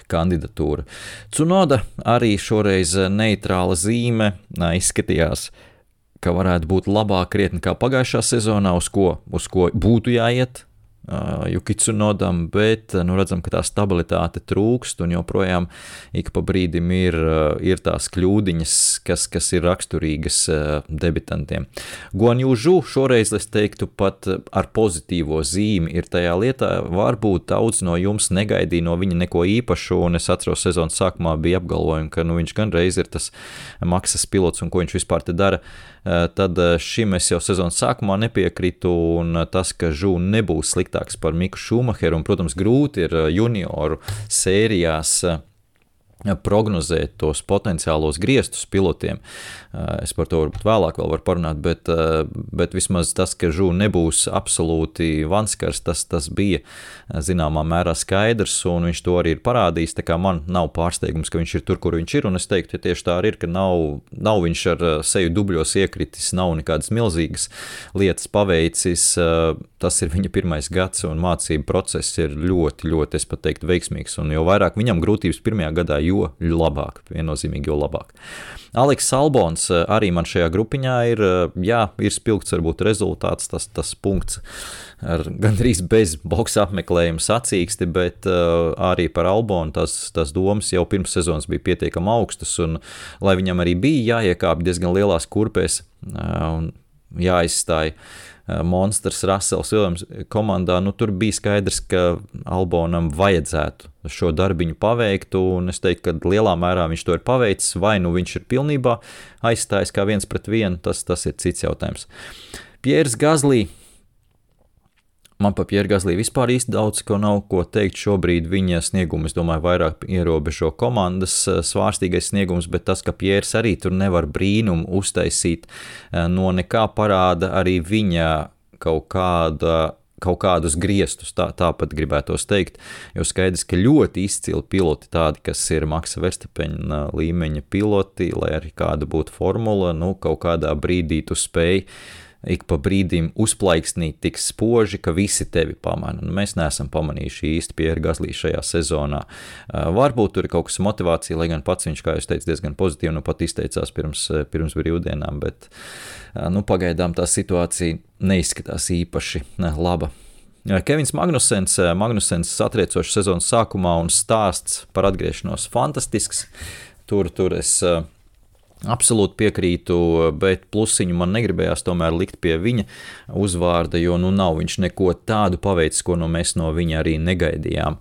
kandidatūru. Cunoda arī šoreiz neitrāla zīme izskatījās, ka varētu būt labāk krietni kā pagājušā sezonā, uz ko, uz ko būtu jāiet, Jukicu nodam, bet nu, redzam, ka tā stabilitāte trūkst un joprojām ik pa brīdim ir, ir tās kļūdiņas, kas, kas ir raksturīgas debitantiem. Guanjužu šoreiz es teiktu pat ar pozitīvo zīmi ir tajā lietā, varbūt daudz no jums negaidīja no viņa neko īpašu, un es atceros sezonas sākumā bija apgalvojumi, ka nu, viņš gan reiz ir tas maksas pilots un ko viņš vispār te dara. Eh, tad eh, šim es jau sezonas sākumā nepiekrītu, un eh, tas, ka Žūna nebūs sliktāks par Miku Šumacheru, un, protams, grūti ir junioru sērijās prognozēt tos potenciālos griestus pilotiem. Eh, es par to varbūt vēlāk vēl varu parunāt, bet, eh, bet vismaz tas, ka žūna nebūs absolūti vanskars, tas, tas bija eh, zināmā mērā skaidrs, un viņš to arī ir parādījis. Tā kā man nav pārsteigums, ka viņš ir tur, kur viņš ir, un es teiktu, ja tieši tā arī ir, ka nav, nav viņš ar seju dubļos iekritis, nav nekādas milzīgas lietas paveicis. Tas ir viņa pirmais gads, un mācību process ir ļoti, ļoti, es pat teiktu, veiksmīgs. Un jo vairāk viņam grūtības pirmajā gadā, jo labāk, viennozīmīgi, jo labāk. Aleks Albons eh, arī man šajā grupiņā ir, eh, jā, ir spilgts varbūt rezultāts, tas, tas punkts ar gandrīz bez boxa apmeklējuma sacīksti, bet uh, arī par Albonu tas, tas domas jau pirms sezonas bija pietiekami augstas, un lai viņam arī bija jāiekāpj diezgan lielās kurpēs uh, un jāizstāj uh, Eh, monstrs Rasels Viljams komandā, nu, tur bija skaidrs, ka Albonam vajadzētu šo darbiņu paveikt, un es teiktu, ka lielā mērā viņš to ir paveicis, vai nu viņš ir pilnībā aizstājis kā viens pret vienu, tas, tas ir cits jautājums. Pieris Gazlī Man par Pieru Gaslī vispār īsti daudz ko nav ko teikt. Šobrīd viņa sniegums, domāju, vairāk ierobežo komandas eh, svārstīgais sniegums, bet tas, ka Pieris arī tur nevar brīnumu uztaisīt, eh, no nekā parāda arī viņa kaut kāda kaut kādus griestus, tā, tāpat gribētos teikt. Jo skaidrs, ka ļoti izcili piloti, tādi, kas ir Maksa Verstapeņa līmeņa piloti, lai arī kāda būtu formula, nu, kaut kādā brīdī tu spēj ik pa brīdim uzplaiksnīt tik spoži, ka visi tevi pamana. Nu, mēs neesam pamanījuši īsti Pierre Gaslī šajā sezonā. Uh, varbūt tur ir kaut kas motivācija, lai gan pats viņš, kā jūs teicat, diezgan pozitīvi nu pat izteicās pirms, pirms brīvdienām, bet uh, nu, pagaidām tā situācija neizskatās īpaši laba. Kevins Magnusens, Magnusens satriecošs sezonas sākumā un stāsts par atgriešanos fantastisks. Tur, tur es uh, Absolūti piekrītu, bet plusiņu man negribējās tomēr likt pie viņa uzvārda, jo nu nav viņš neko tādu paveicis, ko nu mēs no viņa arī negaidījām,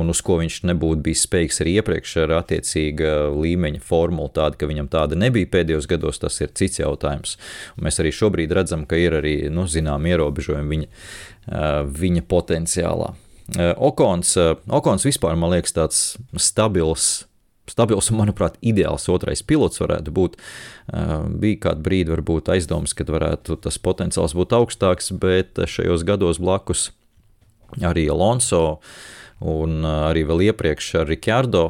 un uz ko viņš nebūtu bijis spējīgs arī iepriekš ar attiecīga līmeņa formulu, tāda, ka viņam tāda nebija pēdējos gados, tas ir cits jautājums. Un mēs arī šobrīd redzam, ka ir arī, nu, zinām, ierobežojumi viņa, viņa potenciālā. Okons, Okons vispār, man liekas, tāds stabils stabils un, manuprāt, ideāls otrais pilots varētu būt. Bija kāda brīdi, varbūt aizdomas, ka varētu tas potenciāls būt augstāks, bet šajos gados blakus arī Alonso un arī vēl iepriekš ar Rikārdo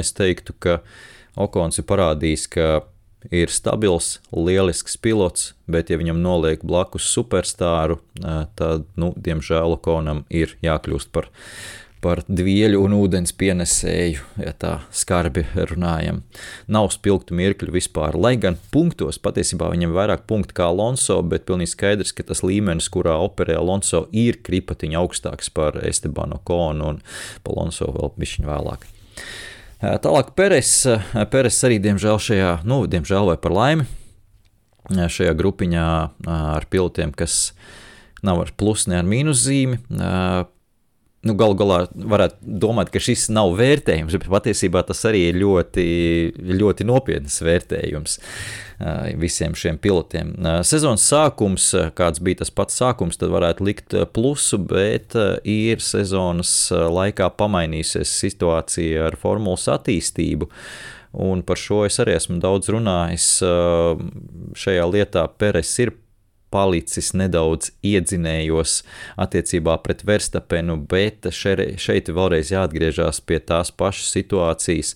es teiktu, ka Okons ir parādījis, ka ir stabils, lielisks pilots, bet, ja viņam noliek blakus superstāru, tad, nu, diemžēl, Okonam ir jākļūst par par dvieļu un ūdens pienesēju, ja tā skarbi runājam. Nav spilgtu mirkļu vispār, lai gan punktos patiesībā viņam vairāk punktu kā Alonso, bet pilnīgi skaidrs, ka tas līmenis, kurā operē Alonso, ir kripatiņa augstāks par Estebanu Konu un Alonso vēl bišķiņu vēlāk. Tālāk Peres, Peres arī diemžēl šajā, nu, diemžēl vai par laimi, šajā grupiņā ar pilotiem, kas nav ar plus, ne ar mīnus zīmi. Nu, Galu galā varētu domāt, ka šis nav vērtējums, bet patiesībā tas arī ir ļoti, ļoti nopietns vērtējums visiem šiem pilotiem. Sezonas sākums, kāds bija tas pats sākums, tad varētu likt plusu, bet ir sezonas laikā pamainījusies situācija ar formulas attīstību. Un par šo es arī esmu daudz runājis. Šajā lietā Peres ir palicis nedaudz iedzinējos attiecībā pret Verstapenu, bet šeit vēlreiz jāatgriežas pie tās pašas situācijas,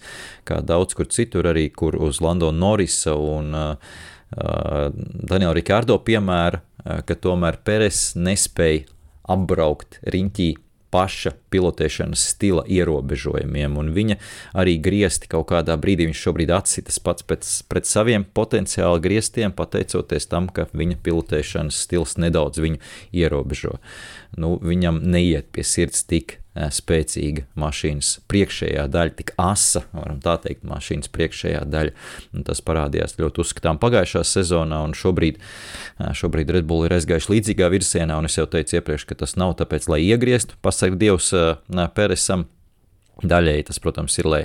kā daudz kur citur, arī kur uz Lando Norisa un uh, Daniela Rikārdo piemēra, uh, ka tomēr Peres nespēja apbraukt riņķī paša pilotēšanas stila ierobežojumiem, un viņa arī griezti kaut kādā brīdī viņš šobrīd atsitas pats pēc, pret saviem potenciāli grieztiem, pateicoties tam, ka viņa pilotēšanas stils nedaudz viņu ierobežo. Nu, viņam neiet pie sirds tik spēcīga mašīnas priekšējā daļa, tik asa, varam tā teikt, mašīnas priekšējā daļa. Un tas parādījās ļoti uzskatām pagājušā sezonā, un šobrīd, šobrīd Red Bull ir aizgājuši līdzīgā virzienā, un es jau teicu iepriekš, ka tas nav tāpēc, lai iegrieztu, pasaka Dievs Peresam. Daļēji tas, protams, ir, lai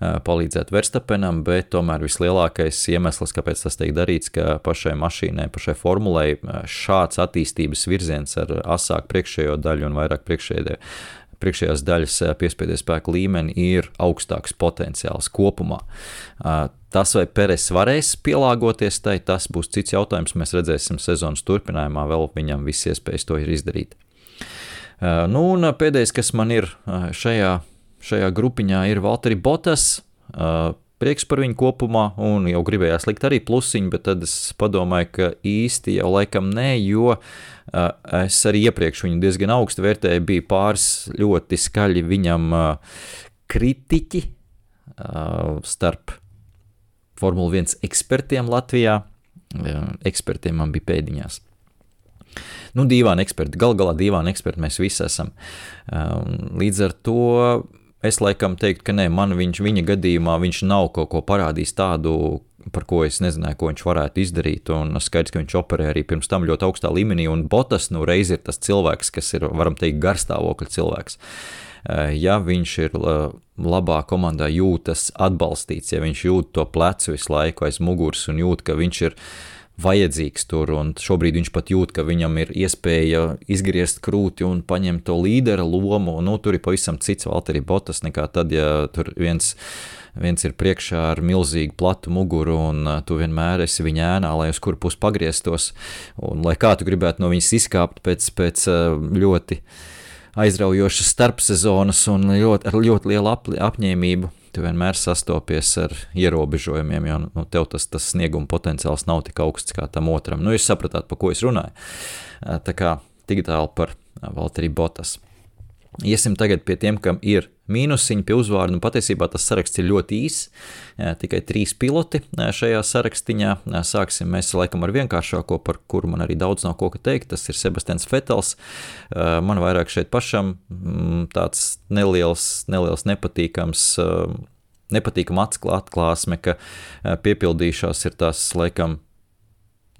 palīdzētu Verstapenam, bet tomēr vislielākais iemesls, kāpēc tas tiek darīts, ka pašai mašīnai, pašai formulai šāds attīstības virziens ar asāku priekšējo daļu un vairāk priekšējā priekšējās daļas eh, piespiedu spēku līmeni ir augstāks potenciāls kopumā. Eh, tas, vai Peres varēs pielāgoties tai, tas būs cits jautājums. Mēs redzēsim sezonas turpinājumā, vēl viņam viss iespējas to ir izdarīt. Eh, nu, un pēdējais, kas man ir šajā, šajā grupiņā, ir Valtteri Botas prieks par viņu kopumā, un jau gribējās likt arī plusiņu, bet tad es padomāju, ka īsti jau laikam nē, jo es arī iepriekš viņu diezgan augstu vērtēju, bija pāris ļoti skaļi viņam kritiķi starp Formula 1 ekspertiem Latvijā. Ekspertiem man bija pēdiņās. Nu, dīvaini eksperti, gal galā dīvaini eksperti mēs visi esam. Līdz ar to Es laikam teiktu, ka nē, man viņš, viņa gadījumā viņš nav kaut ko parādījis tādu, par ko es nezināju, ko viņš varētu izdarīt. Un skaidrs, ka viņš operē arī pirms tam ļoti augstā līmenī, un Botas nu reiz ir tas cilvēks, kas ir, varam teikt, garstāvokļa cilvēks. Eh, ja viņš ir eh, labā komandā, jūtas atbalstīts, ja viņš jūt to plecu visu laiku aiz muguras un jūt, ka viņš ir vajadzīgs tur, šobrīd viņš pat jūt, ka viņam ir iespēja izgriezt krūti un paņemt to līdera lomu. Nu, tur ir pavisam cits Valtteri Botas nekā tad, ja tur viens viens ir priekšā ar milzīgu platu muguru, un tu vienmēr esi viņa ēnā, lai uz kuru pusi pagrieztos, un lai kā tu gribētu no viņas izkāpt pēc, pēc ļoti aizraujošas starpsezonas un ļoti, ar ļoti lielu ap, apņēmību tu vienmēr sastopies ar ierobežojumiem, jo nu, tev tas, tas snieguma potenciāls nav tik augsts kā tam otram. Nu, jūs sapratāt, pa ko es runāju. Tā kā digitāli par Valtteri Botas. Iesim tagad pie tiem, kam ir mīnusiņi pie uzvārdu. Nu, patiesībā tas saraksts ir ļoti īss. Tikai trīs piloti šajā sarakstiņā. Sāksim mēs laikam ar vienkāršāko, par kuru man arī daudz nav ko teikt. Tas ir Sebastians Fetels. Man vairāk šeit pašam mm, tāds neliels, neliels nepatīkams nepatīkama atklāsme, ka piepildījušās ir tās laikam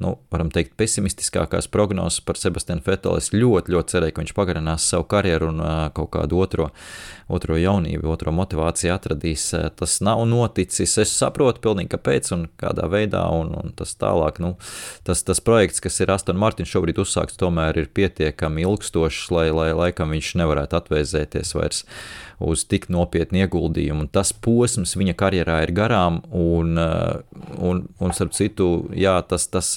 nu, varam teikt, pesimistiskākās prognozes par Sebastianu Fetelu. Es ļoti, ļoti cerēju, ka viņš pagarinās savu karjeru un kaut kādu otro, otro jaunību, otro motivāciju atradīs. Tas nav noticis. Es saprotu pilnīgi, kāpēc un kādā veidā, un, un tas tālāk. Nu, tas, tas projekts, kas ir Aston Martins šobrīd uzsākts, tomēr ir pietiekami ilgstošs, lai, lai laikam viņš nevarētu atvēzēties vairs uz tik nopietnu ieguldījumu. Un tas posms viņa karjerā ir garām, un, un, un starp citu, jā, tas, tas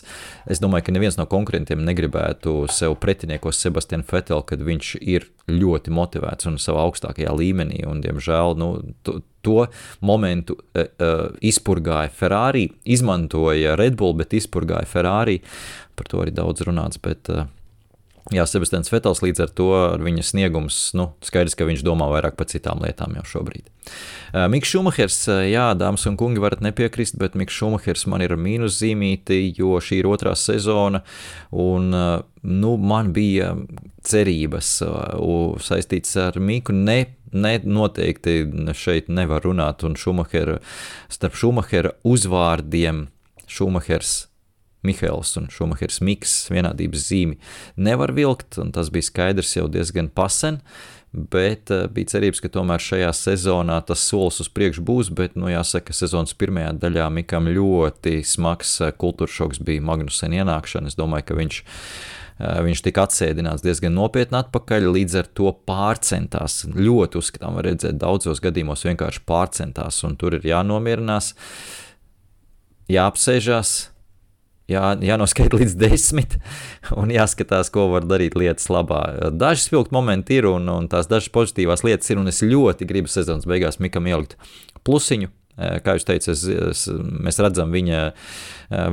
Es domāju, ka neviens no konkurentiem negribētu sev pretiniekos Sebastianu Fetelu, kad viņš ir ļoti motivēts un savā augstākajā līmenī. Un, diemžēl nu, to, to momentu uh, izpurgāja Ferrari, izmantoja Red Bull, bet izpurgāja Ferrari. Par to arī daudz runāts. Bet, uh, Jā, Sebastians Vetels līdz ar to ar viņa sniegums, nu, skaidrs, ka viņš domā vairāk par citām lietām jau šobrīd. Mikls Šumahers, jā, dāmas un kungi, varat nepiekrist, bet Mikls Šumahers man ir mīnus zīmīti, jo šī ir otrā sezona, un, nu, man bija cerības saistīts ar Miku, ne, ne noteikti šeit nevar runāt, un Šumahera, starp Šumahera uzvārdiem Šumahers Mihails un Šumahers Miks vienādības zīmi nevar vilkt, un tas bija skaidrs jau diezgan pasen, bet uh, bija cerības, ka tomēr šajā sezonā tas solis uz priekšu būs, bet, nu, jāsaka, sezonas pirmajā daļā Mikam ļoti smags uh, kultūra šoks bija Magnusen ienākšana. Es domāju, ka viņš, uh, viņš tika atsēdināts diezgan nopietni atpakaļ, līdz ar to pārcentās. Ļoti uzskatām, var redzēt, daudzos gadījumos vienkārši pārcentās, un tur ir jānomierinās, jāapsēžās, jā, jānoskaita līdz desmit un jāskatās, ko var darīt lietas labā. Daži spilgti momenti ir, un, un tās dažas pozitīvās lietas ir, un es ļoti gribu sezonas beigās Mikam ielikt plusiņu. Kā jūs teicat, mēs redzam viņa,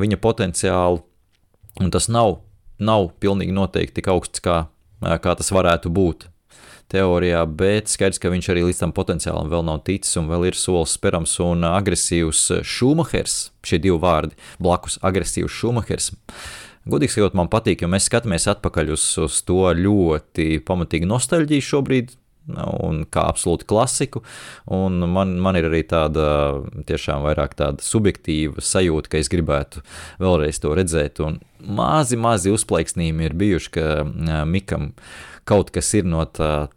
viņa potenciālu, un tas nav, nav pilnīgi noteikti tik augsts, kā, kā tas varētu būt teorijā, bet skaidrs, ka viņš arī līdz tam potenciālam vēl nav ticis un vēl ir solis sperams un agresīvs Šumahers, šie divi vārdi blakus agresīvs Šumahers. Godīgi sakot, man patīk, jo mēs skatāmies atpakaļ uz, uz to ļoti pamatīgu nostalģiju šobrīd, un kā absolūti klasiku. Un man, man ir arī tāda tiešām vairāk tāda subjektīva sajūta, ka es gribētu vēlreiz to redzēt. Un mazi, mazi uzplaiksnījumi ir bijuši, ka Mikam kaut kas ir no tā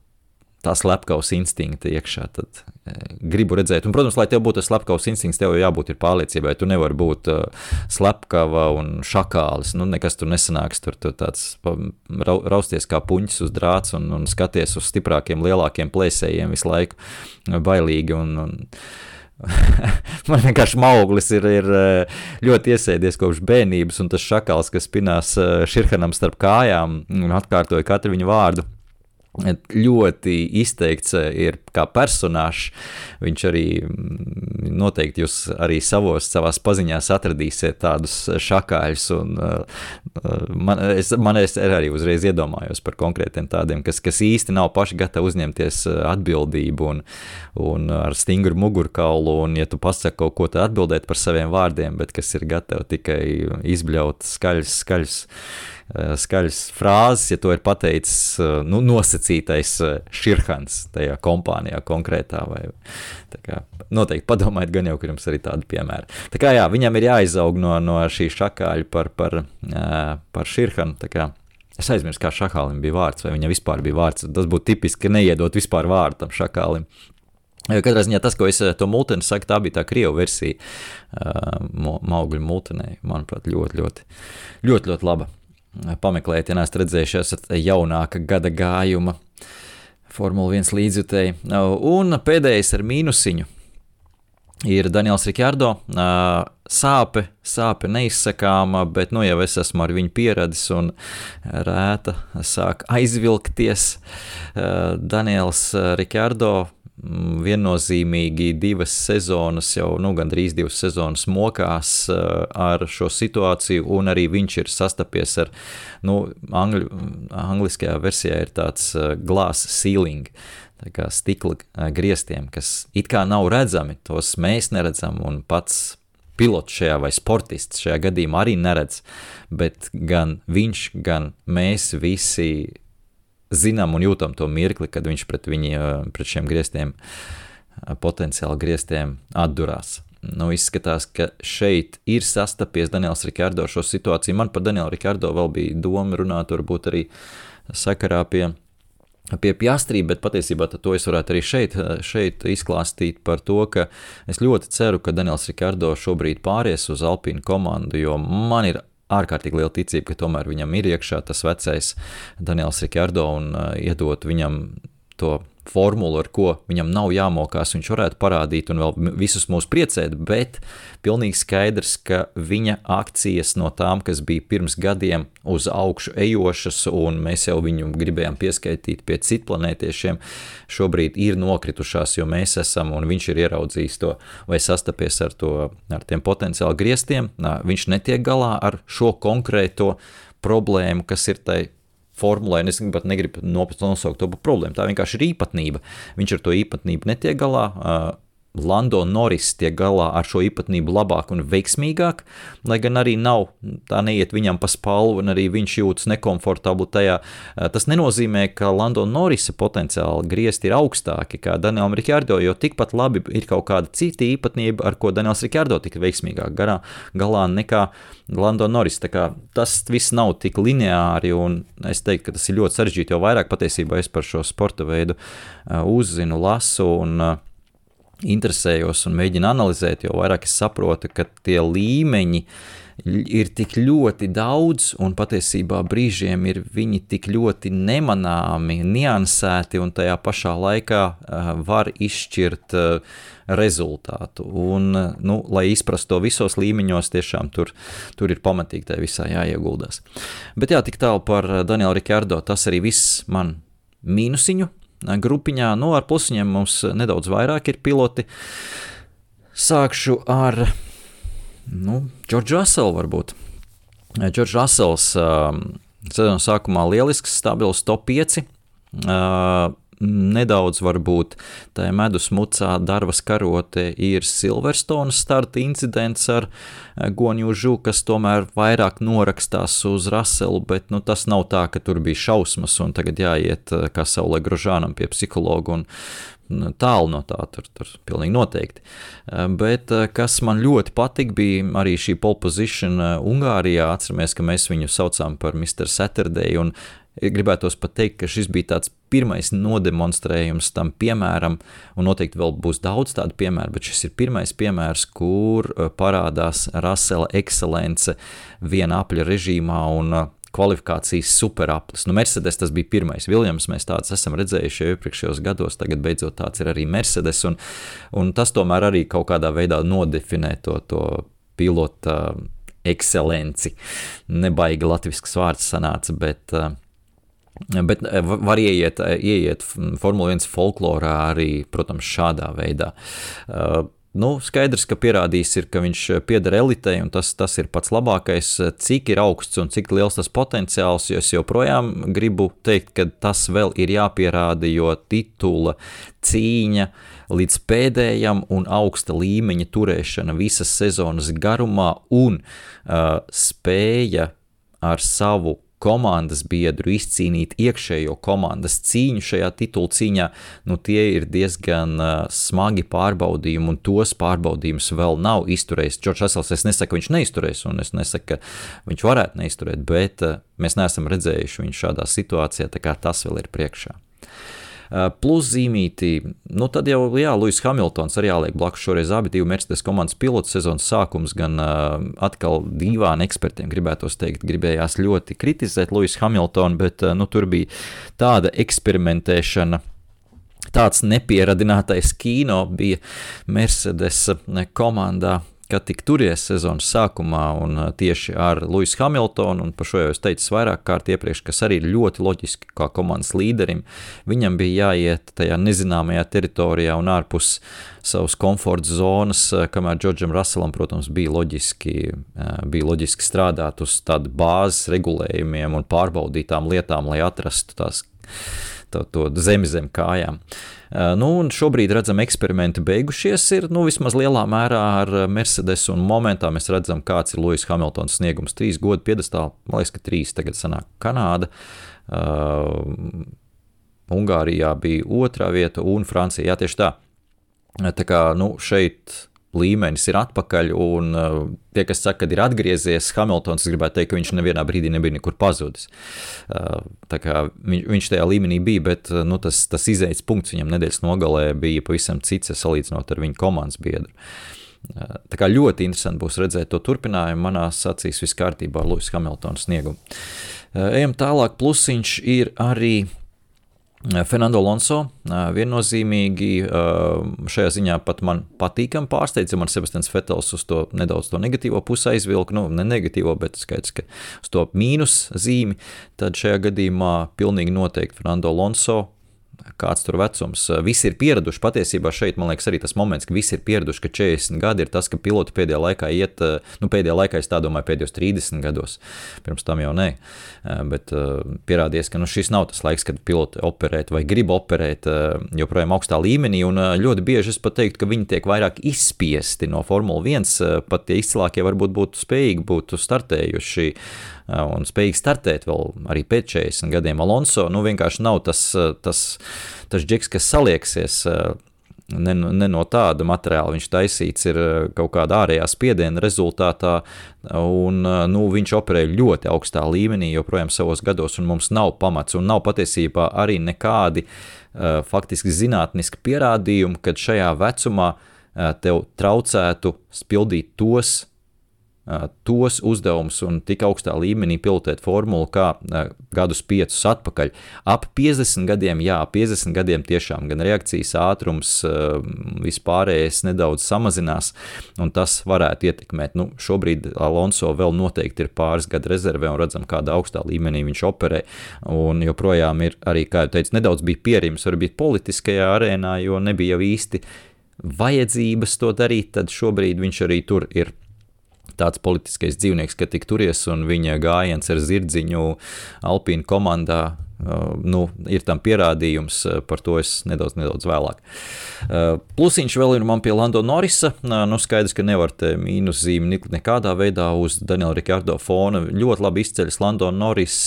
tā slepkavas instinkta iekšā. Tad e, gribu redzēt, un, protams, lai tev būtu tas slepkavas instinkts, tev jau jābūt pārliecībai. Tu nevari būt uh, slepkava un šakālis. Nu, nekas tur nesanāks. Tur tu tāds ra, rausties kā puņķis uz drāts un, un skaties uz stiprākiem, lielākiem plēsējiem visu laiku bailīgi. Un, un, Man vienkārši mauglis ir, ir e, ļoti iesēdies kopš bērnības, un tas šakals, kas pinās Širhanam starp kājām atkārtoja katru viņa vārdu ļoti izteikts eh, ir kā personāžs. Viņš arī mm, noteikti jūs arī savos, savās paziņās atradīsiet tādus šakāļus. Un, uh, man, es, man es arī uzreiz iedomājos par konkrētiem tādiem, kas, kas īsti nav paši gatavi uzņemties atbildību un, un ar stingru mugurkaulu. Un, ja tu pasaki kaut ko, tad atbildēt par saviem vārdiem, bet kas ir gatavi tikai izbļaut skaļus, skaļus Eh, skaļas frāzes, ja to ir pateicis eh, nu, nosacītais eh, Širhans tajā kompānijā konkrētā. Vai, kā, noteikti padomājiet, gan jau, ka jums arī tādi piemēri. Tā kā jā, viņam ir jāizaug no, no šī šakāļa par, par, par Širhanu. Es aizmirsu, kā šakālim bija vārds, vai viņam vispār bija vārds. Tas būtu tipiski, neiedot vispār vārdu tam šakālim. Katrā ziņā tas, ko es to multeni saku, tā bija tā krievu versija uh, Maugļu multenē. Manuprāt, ļoti, ļoti, ļoti, ļoti laba pameklēt, ja neesat redzējuši, esat jaunāka gada gājuma Formula 1 līdzjutēji. Un pēdējais ar mīnusiņu ir Daniels Rikārdo. Sāpe, sāpe neizsakāma, bet nu jau es esmu ar viņu pieradis un rēta sāk aizvilkties. Daniels Rikārdo viennozīmīgi divas sezonas, jau nu, gandrīz divas sezonas mokās uh, ar šo situāciju, un arī viņš ir sastapies ar, nu, angļu, angliskajā versijā ir tāds uh, glass ceiling, tā stikla uh, griestiem, kas it kā nav redzami, tos mēs neredzam, un pats pilots šajā vai sportists šajā gadījumā arī neredz, bet gan viņš, gan mēs visi zinām un jūtam to mirkli, kad viņš pret, viņi, pret šiem griestiem, potenciāli griestiem atdurās. Nu, izskatās, ka šeit ir sastapies Daniels Rikārdo šo situāciju. Man par Danielu Rikārdo vēl bija doma runāt, varbūt arī sakarā pie, pie Piastrī, bet patiesībā to es varētu arī šeit, šeit izklāstīt par to, ka es ļoti ceru, ka Daniels Rikārdo šobrīd pāries uz Alpīnu komandu, jo man ir ārkārtīgi liela ticība, ka tomēr viņam ir iekšā tas vecais Daniels Rikārdo un uh, iedot viņam to formulu, ar ko viņam nav jāmokās, viņš varētu parādīt un vēl visus mūs priecēt, bet pilnīgi skaidrs, ka viņa akcijas no tām, kas bija pirms gadiem uz augšu ejošas, un mēs jau viņu gribējām pieskaitīt pie citplanētiešiem, šobrīd ir nokritušās, jo mēs esam, un viņš ir ieraudzījis to vai sastapies ar, to, ar tiem potenciāli griestiem, viņš netiek galā ar šo konkrēto problēmu, kas ir tai formulē, un es pat negribu nosaukt to par problēmu. Tā vienkārši ir īpatnība. Viņš ar to īpatnību netiek galā. Lando Norris tiek galā ar šo īpatnību labāk un veiksmīgāk, lai gan arī nav tā neiet viņam pa spalvu, un arī viņš jūtas nekomfortabli tajā. Tas nenozīmē, ka Lando Norrisa potenciāli griezti ir augstāki kā Danielam Rikārdo, jo tikpat labi ir kaut kāda cita īpatnība, ar ko Daniels Rikārdo tika veiksmīgāk garā, galā nekā Lando Norris. Tas viss nav tik lineāri, un es teiktu, ka tas ir ļoti sarežģīti, jo vairāk patiesībā es par šo sporta veidu uzzinu, lasu un uh, interesējos un mēģinu analizēt, jo vairāk es saprotu, ka tie līmeņi ir tik ļoti daudz, un patiesībā brīžiem ir viņi tik ļoti nemanāmi, niansēti, un tajā pašā laikā uh, var izšķirt uh, rezultātu. Un, uh, nu, lai izprastu to visos līmeņos, tiešām tur, tur ir pamatīgi tai visā jāieguldās. Bet jā, tik tālu par Danielu Rikārdo, tas arī viss man mīnusiņu grupiņā. Nu, ar plusiņiem mums nedaudz vairāk ir piloti. Sākšu ar nu, Džordžu Russellu varbūt. Džordžs Russells uh, sezonas sākumā lielisks, stabils top 5. Nedaudz varbūt tā medus mucā darvas karote ir Silverstone starta incidents ar eh, Gonjužu, kas tomēr vairāk norakstās uz Raselu, bet nu, tas nav tā, ka tur bija šausmas un tagad jāiet eh, kā Saulē Grožānam pie psihologa un nu, tālu no tā, tur, tur pilnīgi noteikti. Eh, bet kas man ļoti patika, bija arī šī pole position Ungārijā. Atceramies, ka mēs viņu saucām par Mr. Saturday, un gribētos pat teikt, ka šis bija tāds pirmais nodemonstrējums tam piemēram, un noteikti vēl būs daudz tādu piemēru, bet šis ir pirmais piemērs, kur uh, parādās Rasela ekscelence viena apļa režīmā un uh, kvalifikācijas superaplis. Nu, Mercedes tas bija pirmais. Viljams mēs tādus esam redzējuši jau iepriekšējos gados, tagad beidzot tāds ir arī Mercedes, un, un tas tomēr arī kaut kādā veidā nodefinē to, to pilota ekscelenci. Nebaigi latvisks vārds sanāca, bet uh, Bet eh, var ieiet, eh, ieiet Formule 1 folklorā arī, protams, šādā veidā. Uh, Nu, skaidrs, ka pierādījis, ir, ka viņš pieder elitei, un tas, tas ir pats labākais. Cik ir augsts un cik liels tas potenciāls, jo es joprojām gribu teikt, ka tas vēl ir jāpierāda, jo titula cīņa līdz pēdējam un augsta līmeņa turēšana visas sezonas garumā un uh, spēja ar savu komandas biedru izcīnīt iekšējo komandas cīņu šajā titulu cīņā, nu tie ir diezgan smagi pārbaudījumi, un tos pārbaudījumus vēl nav izturējis. Džordžs Asels, es nesaku, ka viņš neizturēs, un es nesaku, ka viņš varētu neizturēt, bet mēs neesam redzējuši viņu šādā situācijā, tā kā tas vēl ir priekšā. Eh, plus zīmītī, nu tad jau, jā, Lūsis Hamiltons arī jāliek blakus šoreiz abi divi Mercedes komandas pilotu sezonas sākums, gan uh, atkal divām ekspertiem gribētos teikt, gribējās ļoti kritizēt Lūsis Hamiltonu, bet uh, nu, tur bija tāda eksperimentēšana tāds nepieradinātais kino bija Mercedes komandā kad tik turies sezonas sākumā un tieši ar Luisu Hamiltonu, un par šo jau es teicu vairāk kārt iepriekš, kas arī ir ļoti loģiski kā komandas līderim, viņam bija jāiet tajā nezināmajā teritorijā un ārpus savas komforta zonas, kamēr Džordžam Russellam, protams, bija loģiski, bija loģiski strādāt uz tādu bāzes regulējumiem un pārbaudītām lietām, lai atrastu tās to, to zemi zem kājām. Uh, nu, šobrīd redzam, eksperimenti beigušies. Ir nu, vismaz lielā mērā ar Mercedes, un momentā mēs redzam, kāds ir Lūsis Hamiltons sniegums. Trīs gadu piedestālā, man liekas, ka trīs tagad sanāk Kanāda. Uh, Ungārijā bija otrā vieta, un Francijā jā, tieši tā. Tā kā nu, šeit līmenis ir atpakaļ, un uh, tie, kas saka, ka ir atgriezies, Hamiltons gribētu teikt, ka viņš nevienā brīdī nebija nekur pazudis. Uh, kā viņš, viņš tajā līmenī bija, bet uh, nu, tas, tas izējas punkts viņam nedēļas nogalē bija pavisam cits, salīdzinot ar viņu komandas biedru. Tā kā ļoti interesanti būs redzēt to turpinājumu. Manā acīs viss kārtībā ar Lūsis Hamiltona sniegumu. Ejam tālāk, plusiņš ir arī Fernando Alonso viennozīmīgi šajā ziņā pat man patīkami pārsteidz, ja man Sebastians Fetels uz to nedaudz to negatīvo pusi aizvilka, nu, ne negatīvo, bet skaidrs, ka uz to mīnus zīmi, tad šajā gadījumā pilnīgi noteikti Fernando Alonso kāds tur vecums. Visi ir pieraduši, patiesībā šeit, man liekas, arī tas moments, ka visi ir pieraduši, ka 40 gadi ir tas, ka piloti pēdējā laikā iet, nu, pēdējā laikā es tā domāju, pēdējos 30 gados, pirms tam jau nē, bet pierādījies, ka nu, šis nav tas laiks, kad piloti operēt vai grib operēt joprojām augstā līmenī, un ļoti bieži es pat teiktu, ka viņi tiek vairāk izspiesti no Formula 1, pat tie izcilākie varbūt būtu spējīgi, būtu startējuši un spējīgi startēt vēl arī pēc 40 gadiem. Alonso nu, vienkārši nav tas, tas, tas džeks, kas salieksies. Ne, ne no tāda materiāla viņš taisīts, ir kaut kāda ārējā spiediena rezultātā, un nu, viņš operē ļoti augstā līmenī joprojām savos gados, un mums nav pamats, un nav patiesībā arī nekādi uh, faktiski zinātniski pierādījumi, ka šajā vecumā uh, tev traucētu pildīt tos tos uzdevumus un tik augstā līmenī pilotēt formulu kā gadus piecus atpakaļ. Ap 50 gadiem, jā, 50 gadiem tiešām gan reakcijas ātrums, vispārējais nedaudz samazinās, un tas varētu ietekmēt. Nu, šobrīd Alonso vēl noteikti ir pāris gadu rezervē un redzam, kādā augstā līmenī viņš operē, un joprojām ir arī, kā jau teicu, nedaudz bija pierims varbūt politiskajā arēnā, jo nebija jau īsti vajadzības to darīt, tad šobrīd viņš arī tur ir tāds politiskais dzīvnieks, ka tik turies un viņa gājiens ar zirdziņu Alpīnu komandā. Uh, nu, ir tam pierādījums, uh, par to es nedaudz, nedaudz vēlāk. Uh, plusiņš vēl ir man pie Lando Norisa. Nu, skaidrs, ka nevar te mīnuszīmi nekādā veidā uz Daniela Rikārdo fona. Ļoti labi izceļas Lando Noris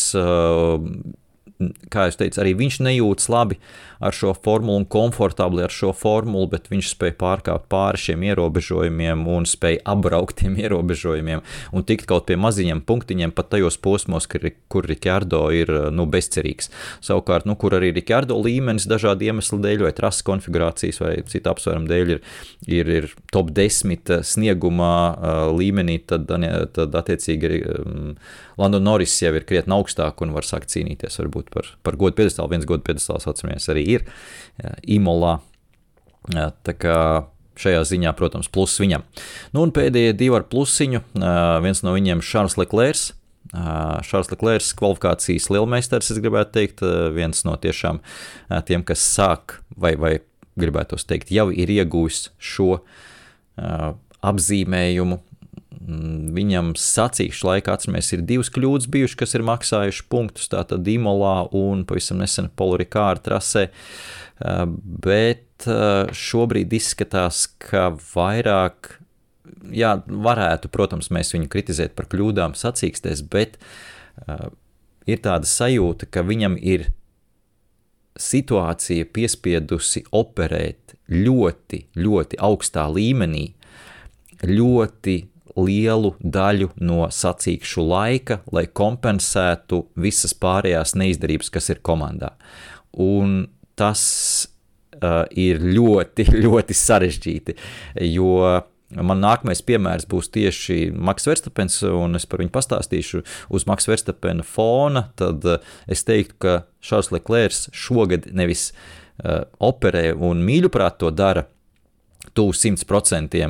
kā jau teicu, arī viņš nejūtas labi ar šo formulu un komfortabli ar šo formulu, bet viņš spēja pārkāpt pāri šiem ierobežojumiem un spēja apbraukt tiem ierobežojumiem un tikt kaut pie maziņiem punktiņiem pat tajos posmos, kur, Rikārdo ir nu, bezcerīgs. Savukārt, nu, kur arī Rikārdo līmenis dažādu iemeslu dēļ vai trases konfigurācijas vai citu apsvērumu dēļ ir, ir, ir top 10 sniegumā uh, līmenī, tad, tad attiecīgi arī um, Lando Norris jau ir krietni augstāk un var sākt cīnīties varbūt par, par godu piedestālu. Viens godu piedestāls, atceramies, arī ir Imolā. Tā kā šajā ziņā, protams, pluss viņam. Nu, un pēdējie divi ar plusiņu. Viens no viņiem - Šārs Leclerc. Šārs Leclerc kvalifikācijas lielmeistars, es gribētu teikt, viens no tiešām tiem, kas sāk vai, vai gribētu teikt, jau ir iegūjis šo apzīmējumu viņam sacīkšu laikā, atceramies, ir divas kļūdas bijušas, kas ir maksājuši punktus, tātad Imolā un pavisam nesen Polrikāra trasē, eh, bet eh, šobrīd izskatās, ka vairāk, jā, varētu, protams, mēs viņu kritizēt par kļūdām sacīkstēs, bet uh, ir tāda sajūta, ka viņam ir situācija piespiedusi operēt ļoti, ļoti augstā līmenī, ļoti lielu daļu no sacīkšu laika, lai kompensētu visas pārējās neizdarības, kas ir komandā. Un tas uh, ir ļoti, ļoti sarežģīti, jo Man nākamais piemērs būs tieši Maks Verstapens, un es par viņu pastāstīšu uz Maks Verstapena fona. Tad es teiktu, ka Šārs Leclerc šogad nevis uh, operē un mīļuprāt to dara tuvu 100%.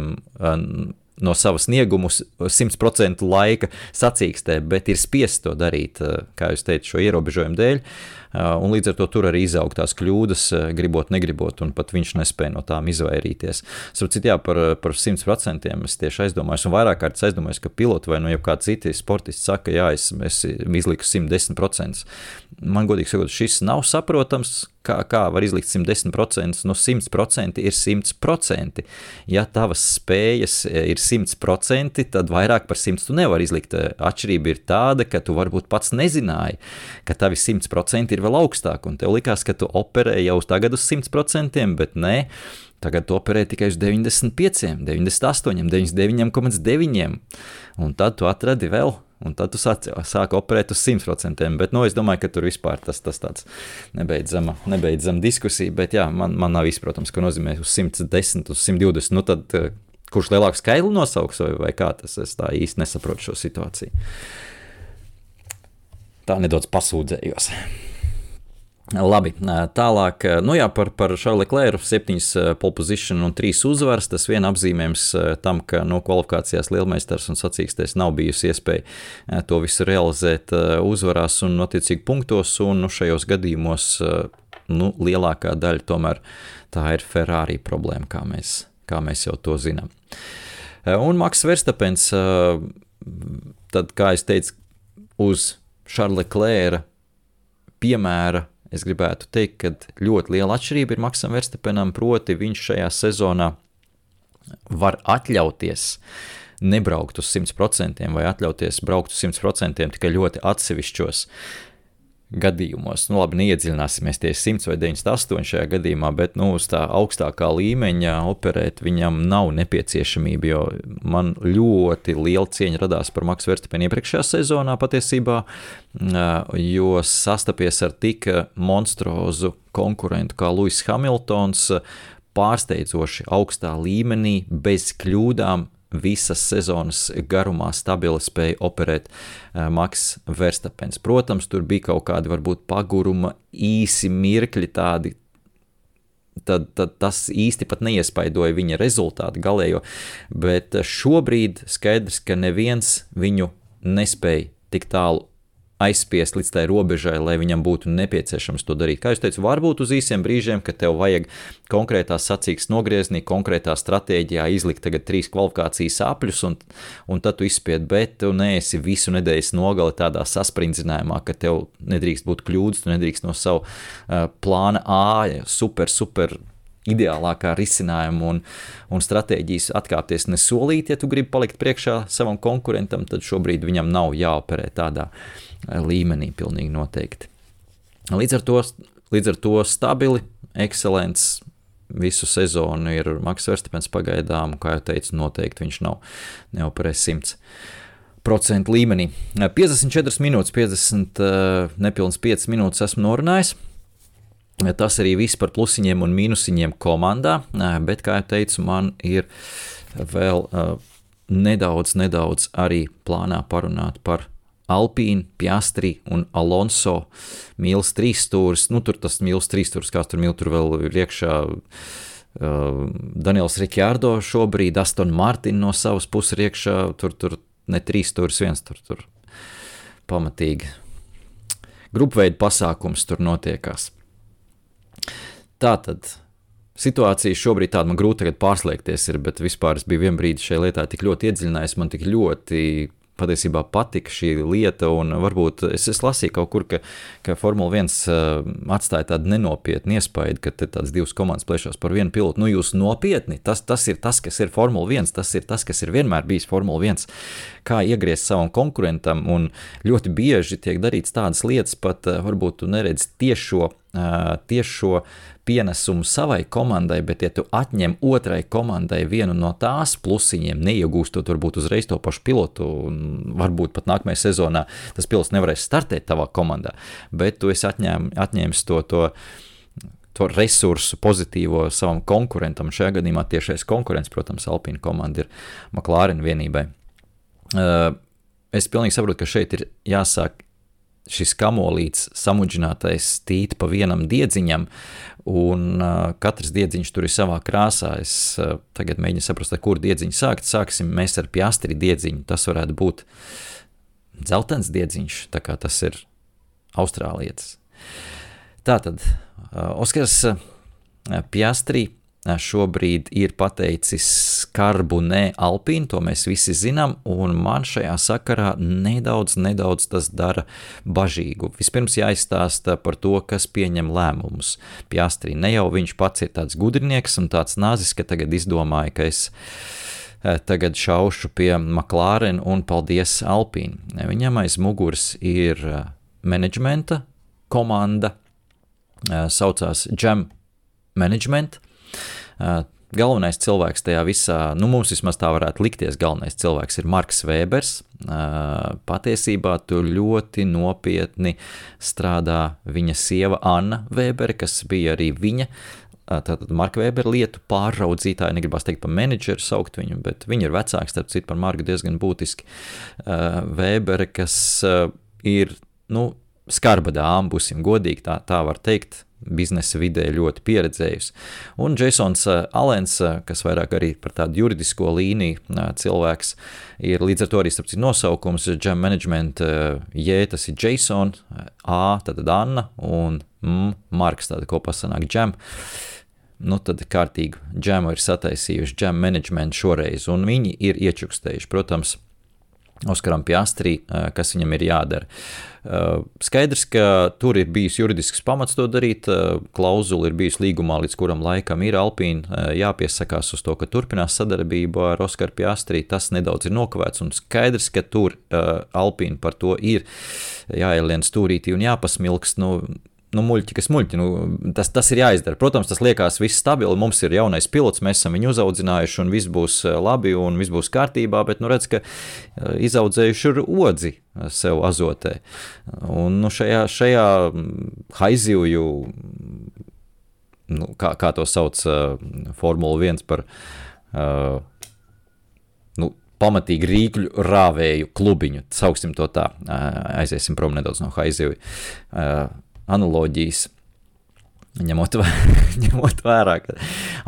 No savas sniegumus 100% laika sacīkstē, bet ir spiests to darīt, eh, kā jūs teicat, šo ierobežojumu dēļ. Uh, un līdz ar to tur arī izaug tās kļūdas, uh, gribot, negribot, un pat viņš nespēja no tām izvairīties. Sapratu, jā, par, par 100% es tieši aizdomājos, un vairāk kārtas aizdomājos, ka piloti vai nu jau kādi citi sportisti saka, jā, es, es izliku 110%. Man godīgi sakot, šis nav saprotams, kā, kā var izlikt 110%, no 100% ir 100%. Ja tavas spējas ir 100%, tad vairāk par 100 tu nevari izlikt. Atšķirība ir tāda, ka tu varbūt pats nezināji, ka tavi 100% ir vēl augstāk, un tev likās, ka tu operē jau tagad uz 100%, bet nē, tagad tu operē tikai uz 95, 98, 99,9, un tad tu atradi vēl. Un tad tu sāc, sāk operēt uz 100%. Bet nu, es domāju, ka tur vispār tas, tas tāds nebeidzama, nebeidzama diskusija. Bet jā, man, man nav izprotams, ko nozīmē uz 110, uz 120. Nu, tad, eh, kurš lielāku skaitli nosauks vai, vai kā tas? Es tā īsti nesaprotu šo situāciju tā nedaudz pasūdzējos. Labi, tālāk, nu jā, par, par Šarlu Leclerc, septiņas pole position un trīs uzvaras. Tas vien apzīmējums tam, ka no nu, kvalifikācijās lielmeistars un sacīkstēs nav bijusi iespēja to visu realizēt uzvarās un attiecīgi punktos, un nu, šajos gadījumos nu, lielākā daļa tomēr tā ir Ferrari problēma, kā mēs, kā mēs jau to zinām. Un Maks Verstapens, tad, kā es teicu, uz Šarla Klēra piemēra es gribētu teikt, ka ļoti liela atšķirība ir Maksam Verstapenam, proti viņš šajā sezonā var atļauties nebraukt uz 100% vai atļauties braukt uz 100% tikai ļoti atsevišķos gadījumos. Nu, labi, neiedziļināsimies tieši 100 vai 98 šajā gadījumā, bet nu, uz tā augstākā līmeņa operēt viņam nav nepieciešamība, jo man ļoti liela cieņa radās par Maksu Verstapenu iepriekšējā sezonā patiesībā, jo sastapies ar tik monstruozu konkurentu kā Lewis Hamiltons, pārsteidzoši augstā līmenī, bez kļūdām, visas sezonas garumā stabili spēja operēt uh, Maks Verstapens. Protams, tur bija kaut kādi varbūt paguruma īsi mirkļi tādi. Tad, tad tas īsti pat neiespaidoja viņa rezultātu galējo, bet šobrīd skaidrs, ka neviens viņu nespēja tik tālu aizspiest līdz tai robežai, lai viņam būtu nepieciešams to darīt. Kā jūs teicat, varbūt uz īsiem brīžiem, kad tev vajag konkrētā sacīks nogriezienī, konkrētā stratēģijā izlikt tagad trīs kvalifikācijas apļus, un, un tad tu izspied, bet tu neesi visu nedēļas nogali tādā sasprindzinājumā, ka tev nedrīkst būt kļūdas, tu nedrīkst no savu uh, plāna A, super, super ideālākā risinājuma un, un stratēģijas atkāpties ne solīt, ja tu gribi palikt priekšā savam konkurentam, tad šobrīd viņam nav jāoperē tādā uh, līmenī, pilnīgi noteikti. Līdz ar to, līdz ar to stabili, ekscelents visu sezonu ir Maks Verstapens pagaidām, kā jau teicu, noteikti viņš nav neoperē 100% līmenī. 54 minūtes, 50, nepilns 5 minūtes esmu norunājis. Tas arī viss par plusiņiem un mīnusiņiem komandā, bet, kā jau teicu, man ir vēl nedaudz, nedaudz arī plānā parunāt par Alpīna, Piastri un Alonso mīls trīs stūris. Nu, tur tas mīls trīs stūris, kāds tur mīl, tur vēl ir iekšā. Uh, Daniels Rikjārdo šobrīd, Aston Martin no savas puses ir iekšā, tur, tur ne trīs stūris, viens tur, tur pamatīgi. Grupveida pasākums tur notiekās. Tā tad situācija šobrīd tāda man grūti pārslēgties, ir, bet vispār es biju vienā brīdī šajā lietā tik ļoti iedziļinājies, man tik ļoti patiesībā patika šī lieta, varbūt es, es lasīju kaut kur, ka, ka Formula 1 uh, atstāja tādu nenopietnu iespaidu, ka tādas divas komandas plēšās par vienu pilotu. Nu, jūs nopietni, tas, tas ir tas, kas ir Formula 1, tas ir tas, kas ir vienmēr bijis Formula 1, kā iegriezt savam konkurentam, un ļoti bieži tiek darīts tādas lietas, pat uh, varbūt tu neredzi tiešo, tiešo pienesumu savai komandai, bet ja tu atņem otrai komandai vienu no tās plusiņiem, neiegūstot varbūt uzreiz to pašu pilotu, un varbūt pat nākamajā sezonā tas pilots nevarēs startēt tavā komandā, bet tu esi atņēm, atņēmis to, to, to resursu pozitīvo savam konkurentam. Šajā gadījumā tiešais konkurents, protams, Alpīna komanda ir McLaren vienībai. Es pilnīgi saprotu, ka šeit ir jāsāk šis kamolīts samudžinātais tīt pa vienam diedziņam, un uh, katrs diedziņš tur ir savā krāsā. Es uh, tagad mēģinu saprast, ar kuru diedziņu sākt. Sāksim mēs ar piastri diedziņu. Tas varētu būt dzeltens diedziņš, tā kā tas ir austrālietis. Tātad uh, Oskars uh, Piastri šobrīd ir pateicis skarbu nē Alpīnu, to mēs visi zinām, un man šajā sakarā nedaudz, nedaudz tas dara bažīgu. Vispirms jāizstāsta par to, kas pieņem lēmumus. Piastrī ne jau viņš pats ir tāds gudrinieks un tāds nāzis, ka tagad izdomāja, ka es tagad šaušu pie McLaren un paldies Alpīnu. Viņam aiz muguras ir menedžmenta komanda, saucās Jam Management, Galvenais cilvēks tajā visā, nu, mums vismaz tā varētu likties, galvenais cilvēks ir Marks Vēbers. Patiesībā tur ļoti nopietni strādā viņa sieva Anna Vēbere, kas bija arī viņa tātad Marka Vēbera lietu pārraudzītāja, negribas teikt par menedžeru saukt viņu, bet viņa ir vecāka, starp citu, par Marku diezgan būtiski. Vēbere, kas ir, nu, skarba dāma, būsim godīgi, tā, tā var teikt, biznesa vidē ļoti pieredzējusi. Un Jasons Alens, kas vairāk arī par tādu juridisko līniju cilvēks, ir līdz ar to arī starp citu nosaukums Jam Management, J, tas ir Jason, A, tad Anna un M, Marks, tāda kopā sanāk Jam. Nu, tad kārtīgi džemu ir sataisījuši džemu menedžmentu šoreiz, un viņi ir iečukstējuši, protams, Oskaram Piastrī, kas viņam ir jādara. Skaidrs, ka tur ir bijis juridisks pamats to darīt. Klauzula ir bijusi līgumā, līdz kuram laikam ir Alpīna jāpiesakās uz to, ka turpinās sadarbību ar Oskaru Piastrī. Tas nedaudz ir nokavēts, un skaidrs, ka tur Alpīna par to ir jāielien stūrītī un jāpasmilks. Nu, nu, muļķi, kas muļķi. Nu, tas, tas ir jāizdara. Protams, tas liekas viss stabili. Mums ir jaunais pilots, mēs esam viņu uzaudzinājuši, un viss būs eh, labi un viss būs kārtībā. Bet, nu, redz, ka eh, izaudzējuši ir odzi eh, sev azotē. Un nu, šajā, šajā mm, haizivju, nu, kā, kā to sauc, Formula 1 par. Uh, nu, pamatīgi rīkļu rāvēju klubiņu, sauksim to tā. Aiziesim prom nedaudz no haizivju analoģijas. Ņemot, vē, ņemot vērā, ka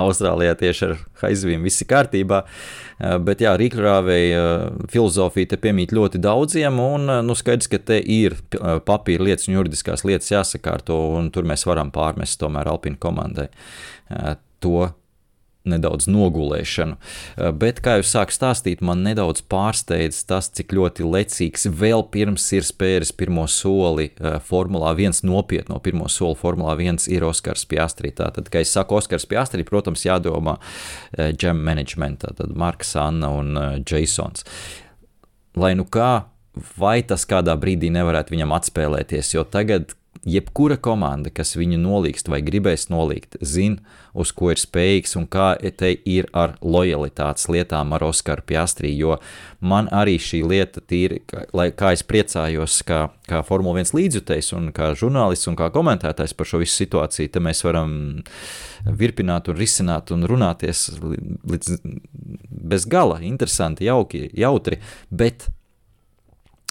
Austrālijā tieši ar aizviem viss ir kārtībā, eh, bet jā, rīkrāvēja eh, filozofija te piemīt ļoti daudziem, un eh, nu, skaidrs, ka te ir papīra lietas un juridiskās lietas jāsakārto, un tur mēs varam pārmest tomēr Alpina komandai to nedaudz nogulēšanu. Eh, bet, kā jau sāku stāstīt, man nedaudz pārsteidz tas, cik ļoti lecīgs vēl pirms ir spēris pirmo soli eh, Formulā 1 nopietno pirmo soli Formulā 1 ir Oskars Piastri. Tātad, kad es saku Oskars Piastri, protams, jādomā džem eh, managementā, tad Marks, Anna un Jasons. Lai nu kā, vai tas kādā brīdī nevarētu viņam atspēlēties, jo tagad jebkura komanda, kas viņu nolīgst vai gribēs nolīgt, zina, uz ko ir spējīgs un kā te ir ar lojalitātes lietām ar Oskaru Piastrī. Jo man arī šī lieta, tīri, lai, kā es priecājos, kā, kā Formula 1 līdzjutējs un kā žurnālists un kā komentētājs par šo visu situāciju, te mēs varam virpināt un risināt un runāties līdz bez gala. Interesanti, jauki, jautri, bet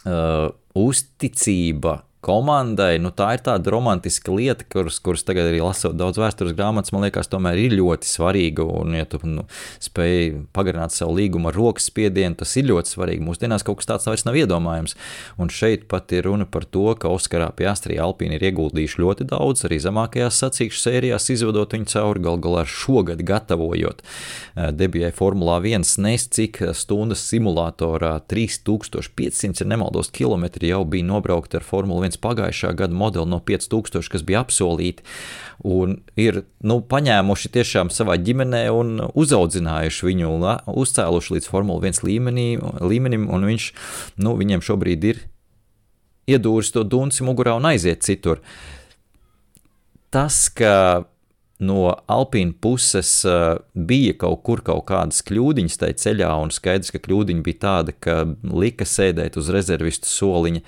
uh, uzticība komandai, nu, tā ir tāda romantiska lieta, kuras, kuras tagad arī lasot daudz vēstures grāmatas, man liekas, tomēr ir ļoti svarīga. Un, ja tu nu, spēj pagarināt savu līgumu ar rokas spiedienu, tas ir ļoti svarīgi. Mūsdienās kaut kas tāds vairs nav iedomājams. Un šeit pat ir runa par to, ka Oskarā Piastrī Alpīni ir ieguldījuši ļoti daudz, arī zemākajās sacīkšu sērijās, izvedot viņu cauri gal galā šogad gatavojot eh, debijai Formulā 1, nes cik stundas simulatorā 3500, ja nemaldos, kilometri jau bija nobraukti ar Formula 1 viens pagājušā gada modeli no 5000, kas bija apsolīti, un ir nu, paņēmuši tiešām savā ģimenē un uzaudzinājuši viņu, uzcēluši līdz Formule 1 līmenī, līmenim, un viņš, nu, viņiem šobrīd ir iedūris to dunci mugurā un aiziet citur. Tas, ka no Alpīna puses uh, bija kaut kur kaut kādas kļūdiņas tajā ceļā, un skaidrs, ka kļūdiņa bija tāda, ka lika sēdēt uz rezervistu soliņa.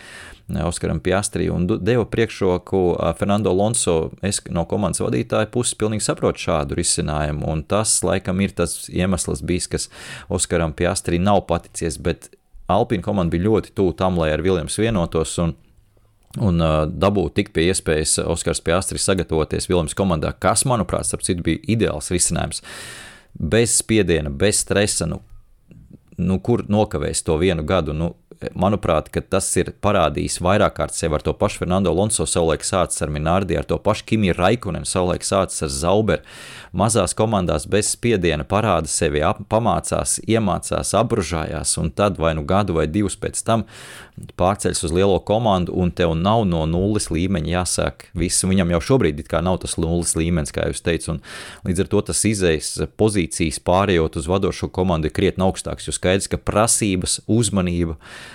Oskaram Piastri un deva priekšroku Fernando Alonso. Es no komandas vadītāja puses pilnīgi saprotu šādu risinājumu, un tas laikam ir tas iemesls bijis, kas Oskaram Piastri nav paticies, bet Alpīna komanda bija ļoti tuvu tam, lai ar Viljams vienotos. Un, un uh, dabūt tik pie iespējas Oskars Piastris sagatavoties Vilnius komandā, kas, manuprāt, starp citu, bija ideāls risinājums. Bez spiediena, bez stresa, nu, nu, kur nokavēs to vienu gadu. Nu, manuprāt, tas ir parādījis vairāk kārt sev ar to pašu Fernando Alonso, savulaik sācis ar Minardi, ar to pašu Kimiju Raikunu, savulaik sācis ar Zauberu. Mazās komandās bez spiediena parāda sevi, ap, pamācās, iemācās, apbružājās, un tad vai nu gadu vai divus pēc tam pārceļas uz lielo komandu, un tev nav no nulles līmeņa jāsāk viss. Viņam jau šobrīd nav tas nulles līmenis, kā jūs teicat, un līdz ar to tas izējas pozīcijas pārējot uz vadošo komandu ir krietni augstāks. Jo skaidrs, ka prasības, uzmanība, uh,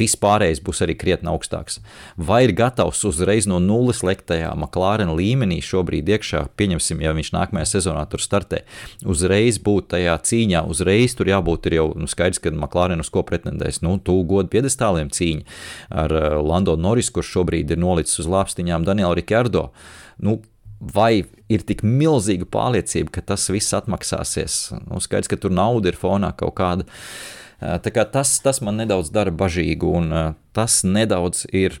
vispārējais būs arī krietni augstāks. Vai ir gatavs uzreiz no nulles lekt tajā McLaren līmenī šobrīd iekšā, pieņemsim, ja viņš nākamajā sezonā tur startē, uzreiz būt tajā cīņā, uzreiz tur jābūt jau nu, skaidrs, ka McLaren uz ko pretendēs. Nu, tu godu piedestāli brāliem cīņa ar eh, Lando Norris, kurš šobrīd ir nolicis uz lāpstiņām Danielu Rikardo. Nu, vai ir tik milzīga pārliecība, ka tas viss atmaksāsies? Nu, skaidrs, ka tur nauda ir fonā kaut kāda. Eh, kā tas, tas man nedaudz dara bažīgu, un tas nedaudz ir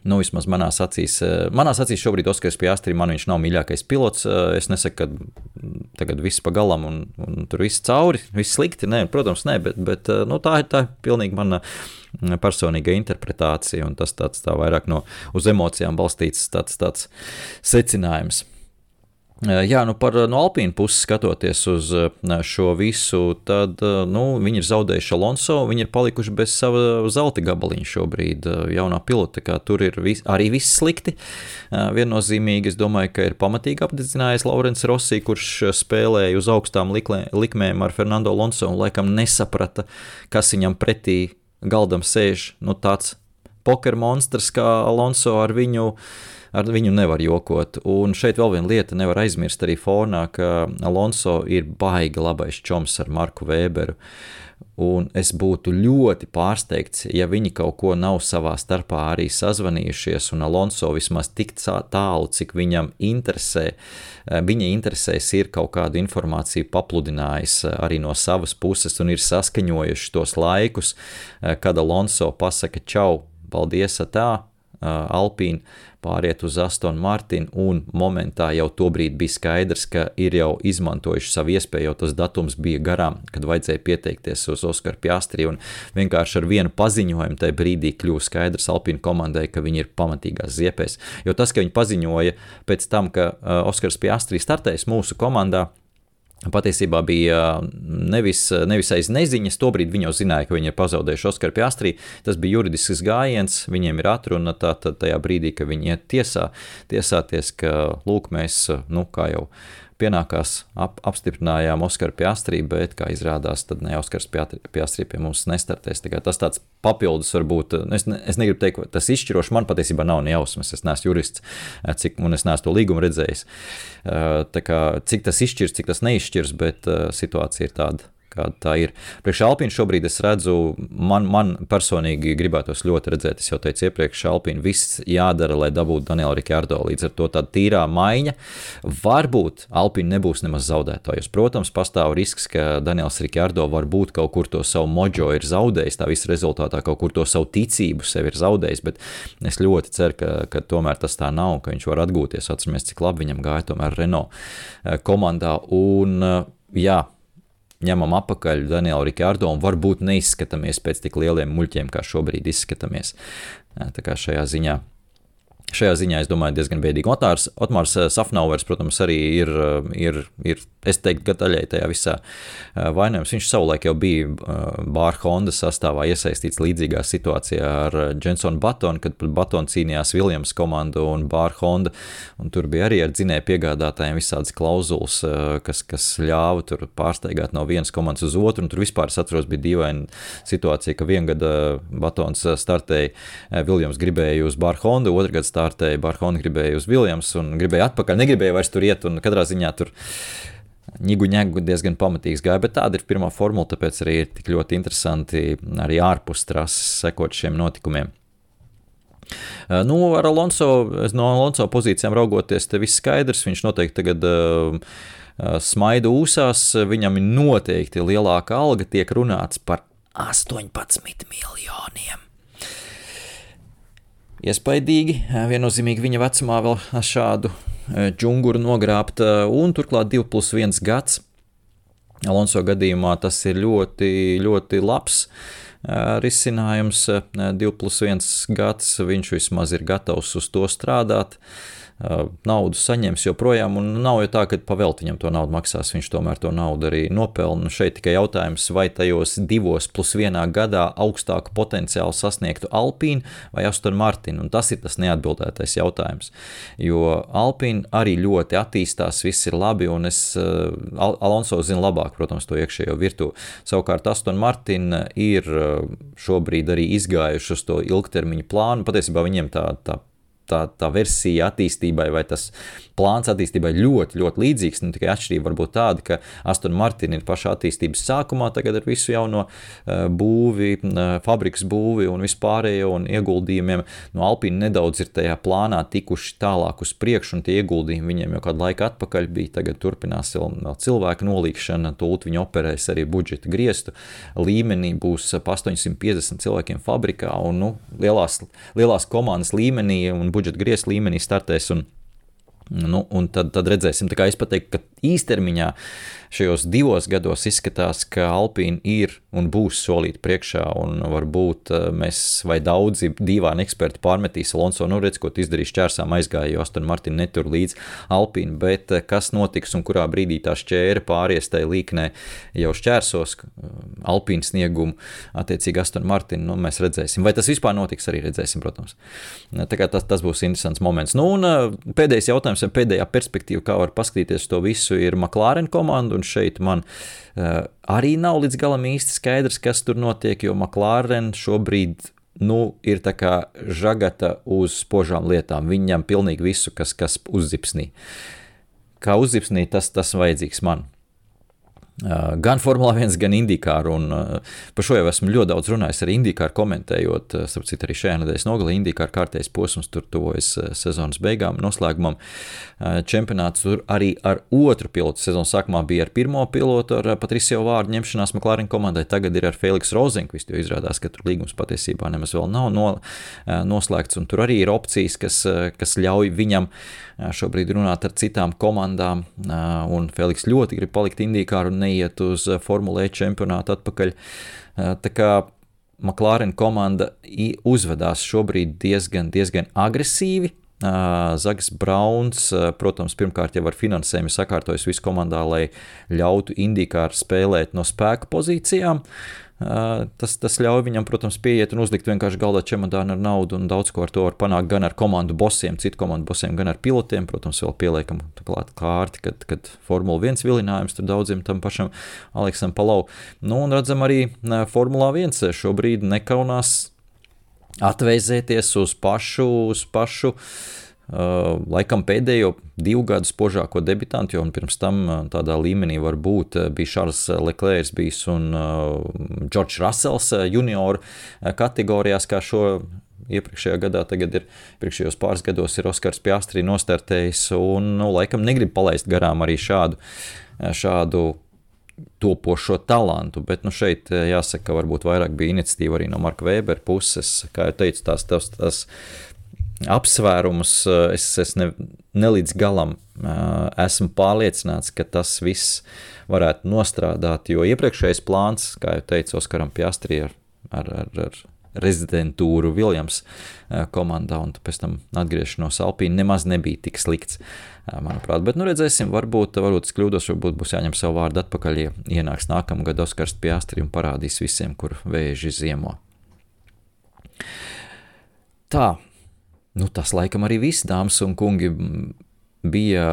Nu, vismaz manās acīs, manās acīs šobrīd Oskars Piastri, man viņš nav mīļākais pilots. Es nesaku, ka tagad viss pa galam un, un tur viss cauri, viss slikti. Nē, protams, nē, bet, bet nu, tā ir tā pilnīgi mana personīga interpretācija un tas tāds tā vairāk no uz emocijām balstīts tāds, tāds secinājums. Jā, nu par no Alpīna puses skatoties uz šo visu, tad nu, viņi ir zaudējuši Alonso, viņi ir palikuši bez sava zelta gabaliņa šobrīd. Jaunā pilota, tur ir vis, arī viss slikti. Viennozīmīgi es domāju, ka ir pamatīgi apdedzinājis Laurents Rossi, kurš spēlēja uz augstām likmē, likmēm ar Fernando Alonso un laikam nesaprata, kas viņam pretī galdam sēž. Nu, tāds poker monstrs kā Alonso ar viņu ar viņu nevar jokot. Un šeit vēl viena lieta, nevar aizmirst arī fonā, ka Alonso ir baigi labais čoms ar Marku Vēberu. Un es būtu ļoti pārsteigts, ja viņi kaut ko nav savā starpā arī sazvanījušies, un Alonso vismaz tik tālu, cik viņam interesē, viņa interesēs ir kaut kādu informāciju papludinājis arī no savas puses, un ir saskaņojuši tos laikus, kad Alonso pasaka čau, paldies, tā, Alpīna pāriet uz Astonu Martinu, un momentā jau tobrīd bija skaidrs, ka ir jau izmantojuši savu iespēju, jo tas datums bija garām, kad vajadzēja pieteikties uz Oskaru Piastri, un vienkārši ar vienu paziņojumu tajā brīdī kļuva skaidrs Alpīnu komandai, ka viņi ir pamatīgās ziepēs. Jo tas, ka viņi paziņoja pēc tam, ka Oskars Piastri startēs mūsu komandā, Patiesībā bija nevis, nevis aiz neziņas, tobrīd viņi jau zināja, ka viņi ir pazaudējuši Oskaru Piastrī. Tas bija juridisks gājiens, viņiem ir atruna tā, tā, tajā brīdī, kad viņi iet tiesā, tiesāties, ka lūk, mēs, nu, kā jau pienākās, ap, apstiprinājām Oskaru Piastrī, bet, kā izrādās, tad ne Oskars Piastrī pie mums nestartēs. Tā tas tāds papildus varbūt, es, ne, es negribu teikt, ka tas izšķiroši man patiesībā nav ne jausmas, es neesmu jurists, cik, un es neesmu to līgumu redzējis. Tā kā, cik tas izšķirs, cik tas neizšķirs, bet situācija ir tāda kāda tā ir. Priekš Alpīna šobrīd es redzu, man, man personīgi gribētos ļoti redzēt, es jau teicu iepriekš, Alpīna viss jādara, lai dabūtu Danielu Rikārdo. Līdz ar to tāda tīrā maiņa. Varbūt Alpīna nebūs nemaz zaudētājs. Protams, pastāv risks, ka Daniels Rikārdo varbūt kaut kur to savu mojo ir zaudējis, tā visa rezultātā kaut kur to savu ticību sev ir zaudējis, bet es ļoti ceru, ka, ka tomēr tas tā nav, ka viņš var atgūties. Atceramies, cik labi viņam gāja tomēr Renault eh, komandā. Un, eh, jā, ņemam atpakaļ Danielu Rikārdo un varbūt neizskatāmies pēc tik lieliem muļķiem, kā šobrīd izskatāmies. Tā kā šajā ziņā Šajā ziņā es domāju, diezgan bēdīgi. Otārs, Otmārs eh, Safnauvers, protams, arī ir, eh, ir, ir es teiktu, ka daļai tajā visā eh, vainojums. Viņš savulaik jau bija Bāra Honda sastāvā iesaistīts līdzīgā situācijā ar Jensonu Batonu, kad Batonu cīnījās Viljams komandu un Bāra Honda, un tur bija arī ar dzinēju piegādātājiem visādas klauzulas, kas, kas ļāva tur pārsteigāt no vienas komandas uz otru, tur vispār, es atceros, bija dīvaina situācija, ka viena gada Batons startēja, Viljams gribēja uz Bāra Honda, otrā gada startēja, Barhona gribēja uz Viljams un gribēja atpakaļ, negribēja vairs tur iet, un katrā ziņā tur ņigu ņēgu diezgan pamatīgs gāja, bet tāda ir pirmā formula, tāpēc arī ir tik ļoti interesanti arī ārpus trases sekot šiem notikumiem. Nu, ar Alonso, no Alonso pozīcijām raugoties, te viss skaidrs, viņš noteikti tagad uh, smaida ūsās, viņam ir noteikti lielāka alga, tiek runāts par 18 miljoniem iespaidīgi. Viennozīmīgi viņa vecumā vēl šādu džunguru nogrābt, un turklāt 2 plus 1 gads. Alonso gadījumā tas ir ļoti, ļoti labs risinājums. 2 plus 1 gads viņš vismaz ir gatavs uz to strādāt. Uh, naudu saņems joprojām, un nav jau tā, ka pavēlt viņam to naudu maksās, viņš tomēr to naudu arī nopelna. Šeit tikai jautājums, vai tajos divos plus vienā gadā augstāku potenciālu sasniegtu Alpīnu vai Aston Martin, un tas ir tas neatbildētais jautājums. Jo Alpīna arī ļoti attīstās, viss ir labi, un es, Al Alonso zina labāk, protams, to iekšējo virtuvi. Savukārt Aston Martin ir šobrīd arī izgājuši uz to ilgtermiņu plānu, patiesībā viņiem tā, tā tā, tā versija attīstībai vai tas plāns attīstībai ļoti, ļoti līdzīgs. Nu, tikai atšķirība var būt tāda, ka Aston Martin ir pašā attīstības sākumā, tagad ar visu jauno uh, būvi, uh, fabrikas būvi un vispārējo un ieguldījumiem. No Alpīna nedaudz ir tajā plānā tikuši tālāk uz priekšu, un tie ieguldījumi viņiem jau kādu laiku atpakaļ bija. Tagad turpinās vēl, cilvēku nolīgšana, tūlīt viņi operēs arī budžeta griestu līmenī, būs pa 850 cilvēkiem fabrikā un nu, lielās, lielās komandas līmenī un budžeta griestu līmenī startēs. Un, Nu, tad, tad redzēsim, es pateiktu, ka īstermiņā šajos divos gados izskatās, ka Alpīna ir un būs solīta priekšā, un varbūt eh, mēs vai daudzi dīvaini eksperti pārmetīs Alonso Norets, ko izdarīs čērsām aizgāja, jo Aston Martin netur līdz Alpīna, bet eh, kas notiks un kurā brīdī tā šķēra pāries tai līknē jau šķērsos eh, Alpīna sniegumu, attiecīgi Aston Martin, nu, mēs redzēsim. Vai tas vispār notiks, arī redzēsim, protams. Tā kā tas, tas būs interesants moments. Nu, un pēdējais jautājums, pēdējā perspektīva, kā var paskatīties to visu, ir McLaren komanda, un šeit man uh, arī nav līdz galam īsti skaidrs, kas tur notiek, jo McLaren šobrīd nu, ir tā kā žagata uz spožām lietām. Viņam pilnīgi visu, kas, kas uzzipsnī. Kā uzzipsnī, tas, tas vajadzīgs man. Gan Formula 1, gan Indīkāru. Par šo jau esmu ļoti daudz runājis ar Indīkāru, komentējot, starp citu, arī šajā nedēļas nogalē Indīkāru kārtējs posms, tur tuvojas sezonas beigām, noslēgumam. Čempionāts tur arī ar otru pilotu sezonas sākumā bija ar pirmo pilotu, ar Patricio vārdu ņemšanās McLaren komandai, tagad ir ar Feliks Rozenkvistu, jo izrādās, ka tur līgums patiesībā nemaz vēl nav no, noslēgts, un tur arī ir opcijas, kas, kas ļauj viņam šobrīd runāt ar citām komandām, un Feliks ļoti grib palikt Indīkāru un neiet uz Formule E čempionātu atpakaļ. Tā kā McLaren komanda uzvedās šobrīd diezgan, diezgan agresīvi. Zags Brauns, protams, pirmkārt jau ar finansējumu sakārtojas visu komandā, lai ļautu Indijkāru spēlēt no spēka pozīcijām. Tas, tas ļauj viņam, protams, pieiet un uzlikt vienkārši galdā čemodānu ar naudu, un daudz ko ar to var panākt gan ar komandu bosiem, citu komandu bosiem, gan ar pilotiem. Protams, vēl pieliekam klāt kārti, kad, kad Formula 1 vilinājums tur daudziem tam pašam Aleksam Palau. Nu, un redzam arī Formula 1 šobrīd nekaunās atveizēties uz pašu, uz pašu Uh, laikam pēdējo divu gadu spožāko debitantu, jo pirms tam uh, tādā līmenī var būt uh, bija Šarls Leclerc bijis un Džordžs Rasels junior kategorijās, kā šo iepriekšējā gadā, tagad ir priekšējos pāris gados ir Oskars Piastri nostartējis un, nu, laikam negrib palaist garām arī šādu, šādu topošo talantu, bet nu, šeit jāsaka, ka varbūt vairāk bija iniciatīva arī no Marka Vēbera puses, kā jau teicu, tās, tās, tās apsvērumus eh, es, es ne, ne līdz galam eh, esmu pārliecināts, ka tas viss varētu nostrādāt. Jo iepriekšējais plāns, kā jau teicu, Oskaram Piastri ar, ar, ar, ar rezidentūru Viljams eh, komandā un pēc tam atgriešanos Alpīna nemaz nebija tik slikts. Manuprāt, bet nu redzēsim, varbūt, varbūt es kļūdos, varbūt būs jāņem savu vārdu atpakaļ, ja ienāks nākamgad Oskars Piastri un parādīs visiem, kur vēži ziemo. Tā, Nu, tas laikam arī viss, dāmas un kungi, bija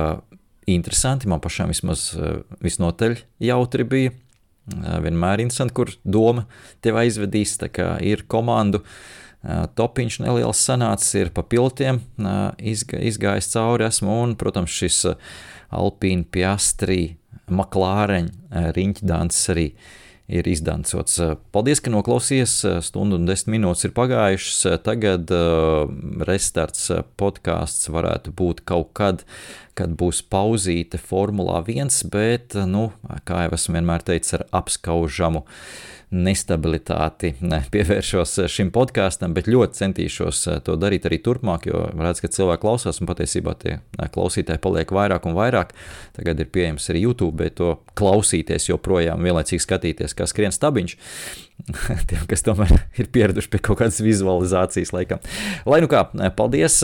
interesanti. Man pašam vismaz eh, visnotaļ jautri bija. Eh, vienmēr interesanti, kur doma tev aizvedīs. Tā kā ir komandu eh, topiņš neliels sanācis, ir pa piltiem izgājis cauri esmu. Un, protams, šis Alpīna Piastri, Maklāreņa riņķdāns arī ir izdancots. Paldies, ka noklausījāties. Stundu un desmit minūtes ir pagājušas. Tagad uh, restarts podkāsts varētu būt kaut kad, kad būs pauzīte Formulā 1, bet, nu, kā jau esmu vienmēr teicis, ar apskaužamu nestabilitāti ne, pievēršos šim podkāstam, bet ļoti centīšos eh, to darīt arī turpmāk, jo redz, ka cilvēki klausās un patiesībā tie eh, klausītāji paliek vairāk un vairāk. Tagad ir pieejams arī YouTube, bet to klausīties joprojām vienlaicīgi skatīties, kā skrien stabiņš. Tiem, kas tomēr ir pieraduši pie kaut kādas vizualizācijas, laikam. Lai nu kā, paldies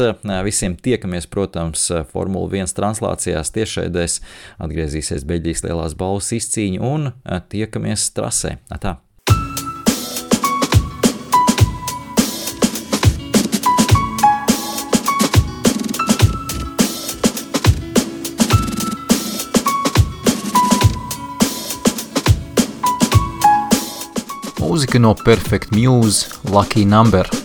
visiem. Tiekamies, protams, Formula 1 translācijās tiešraidēs. Atgriezīsies Beļģijas lielās balvas izcīņa un tiekamies trasē. Tā. Mūzika no Perfect Muse Lucky Number